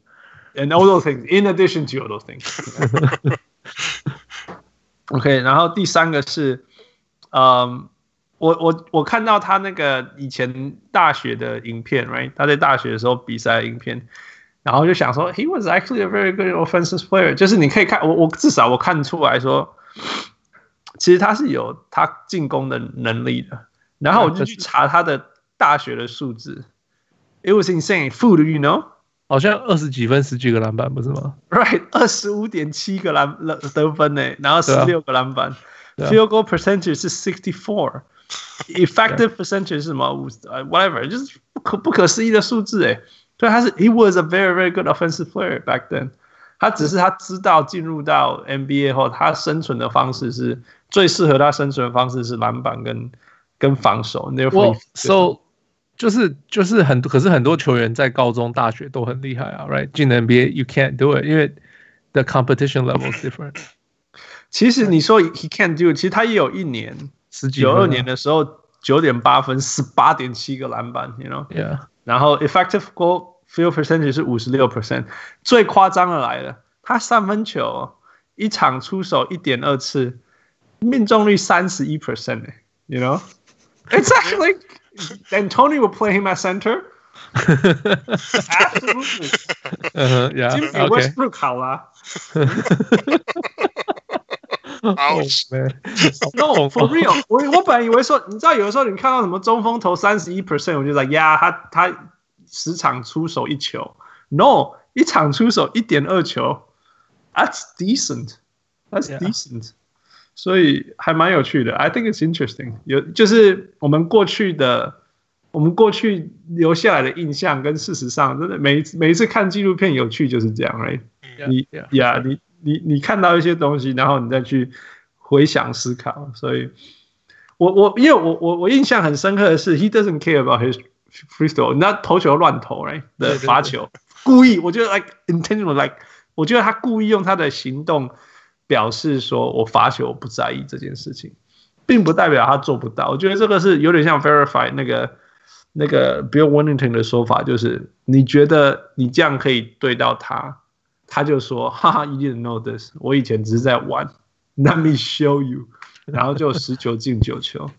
And all those things, in addition to all those things. (laughs) OK，然后第三个是，嗯，我我我看到他那个以前大学的影片，right？他在大学的时候比赛的影片，然后就想说，he was actually a very good offensive player。就是你可以看我我至少我看出来说，其实他是有他进攻的能力的。然后我就去查他的大学的数字，it was insane. Food, you know? 好像二十几分，十几个篮板，不是吗？Right，二十五点七个篮得分呢，然后十六个篮板。Field goal percentage 是 sixty four，effective percentage 是什么？五呃，whatever，就是不可不可思议的数字哎。对，他是，he was a very very good offensive player back then。他只是他知道进入到 NBA 后，他生存的方式是最适合他生存的方式是篮板跟跟防守。Well, so 就是就是很可是很多球员在高中、大学都很厉害啊，right？进 NBA you can't do it，因为 the competition level is different。其实你说 he can't do 其实他也有一年，九二年的时候九点八分，十八点七个篮板，you know？Yeah。然后 effective goal field percentage 是五十六 percent，最夸张的来了，他三分球一场出手一点二次，命中率三十一 percent，you know？It's actually And Tony will play him at center. Absolutely. Uh-huh, yeah. Jimmy okay. Westbrook 好啦。(laughs) Ouch, man. No, for real. 我我本来以为说，你知道有的时候你看到什么中锋投三十一 percent，我就在呀，他他十场出手一球。No，一场出手一点二球。That's decent. That's yeah. decent. 所以还蛮有趣的，I think it's interesting。有就是我们过去的，我们过去留下来的印象跟事实上，真的每一次每一次看纪录片有趣就是这样，right？你呀，你你你看到一些东西，然后你再去回想思考。所以我我因为我我我印象很深刻的是，he doesn't care about his throw，那投球乱投，right？的罚球，故意，我觉得 like intentional，like，我觉得他故意用他的行动。表示说我罚球我不在意这件事情，并不代表他做不到。我觉得这个是有点像 verify 那个那个 Bill Wennington 的说法，就是你觉得你这样可以对到他，他就说哈哈，you didn't know this，我以前只是在玩，Let me show you，然后就十球进九球。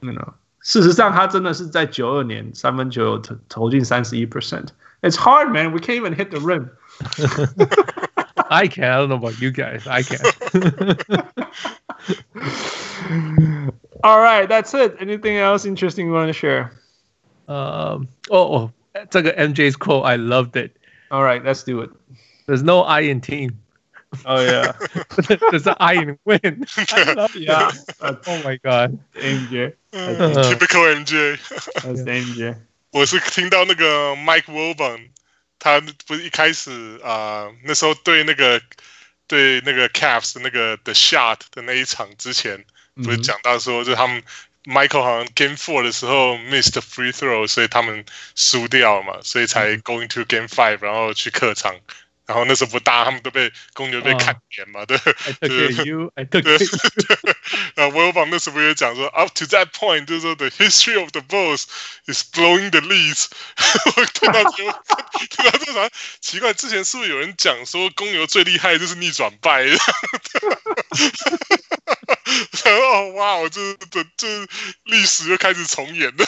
You know，事实上他真的是在九二年三分球投投进三十一 percent。It's hard, man. We can't even hit the rim. (laughs) (laughs) I can. I don't know about you guys. I can. (laughs) All right, that's it. Anything else interesting you want to share? Um. Oh, oh, it's like an MJ's quote. I loved it. All right, let's do it. There's no I in team. Oh yeah, this (laughs) is I win. yeah. Oh my god, MJ. Typical MJ. That's MJ. 我是听到那个 Mike Wilbon， 他不是一开始啊、呃，那时候对那个对那个 Cavs 那个 The Shot 的那一场之前，不是讲到说，就他们 Michael 好像 Game Four 的时候 missed free throw，所以他们输掉嘛，所以才 going to Game Five，然后去客场。然后那时候不大，他们都被公牛被砍扁嘛，对。Took you。(laughs) 然后 Wilbon 那时候不也讲说，up to that point，就是说 the history of the Bulls is blowing the leads。(laughs) 我听到之后，听到这啥奇怪？之前是不是有人讲说公牛最厉害就是逆转败？(laughs) 然后哇，我这这这历史又开始重演了。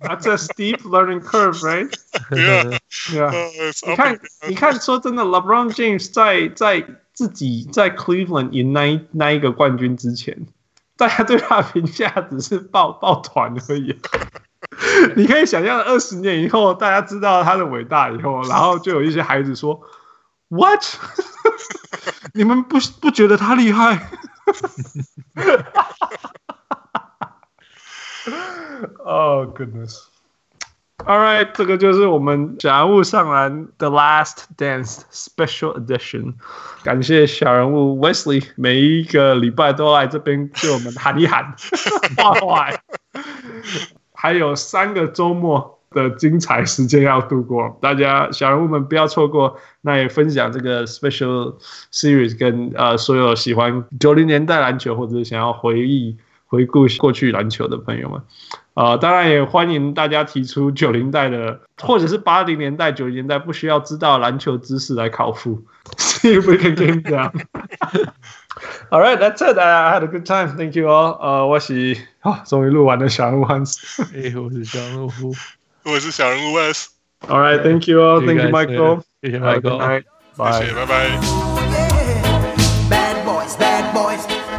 That's a steep learning curve, right? Yeah, yeah. 你看，你看，说真的，LeBron James 在在自己在 Cleveland 赢那一那一个冠军之前，大家对他评价只是抱抱团而已。(laughs) 你可以想象，二十年以后，大家知道他的伟大以后，然后就有一些孩子说：“What？(laughs) 你们不不觉得他厉害？” (laughs) Oh goodness! All right，这个就是我们小人物上篮 The Last Dance Special Edition。感谢小人物 Wesley，每一个礼拜都来这边对我们喊一喊，坏坏。还有三个周末的精彩时间要度过，大家小人物们不要错过。那也分享这个 Special Series 跟呃所有喜欢九零年代篮球或者是想要回忆。回顾过去篮球的朋友们，啊、呃，当然也欢迎大家提出九零代的，或者是八零年代、九零年代不需要知道篮球知识来考复。See if we can get down. All right, that's it. I had a good time. Thank you all. 呃，我是啊，终于录完了小人物 Hans。哎，我是小人物，我是小人物 Wes。All right, thank you all. Thank you, Michael. 谢谢 Michael. Bye. 谢谢，拜拜。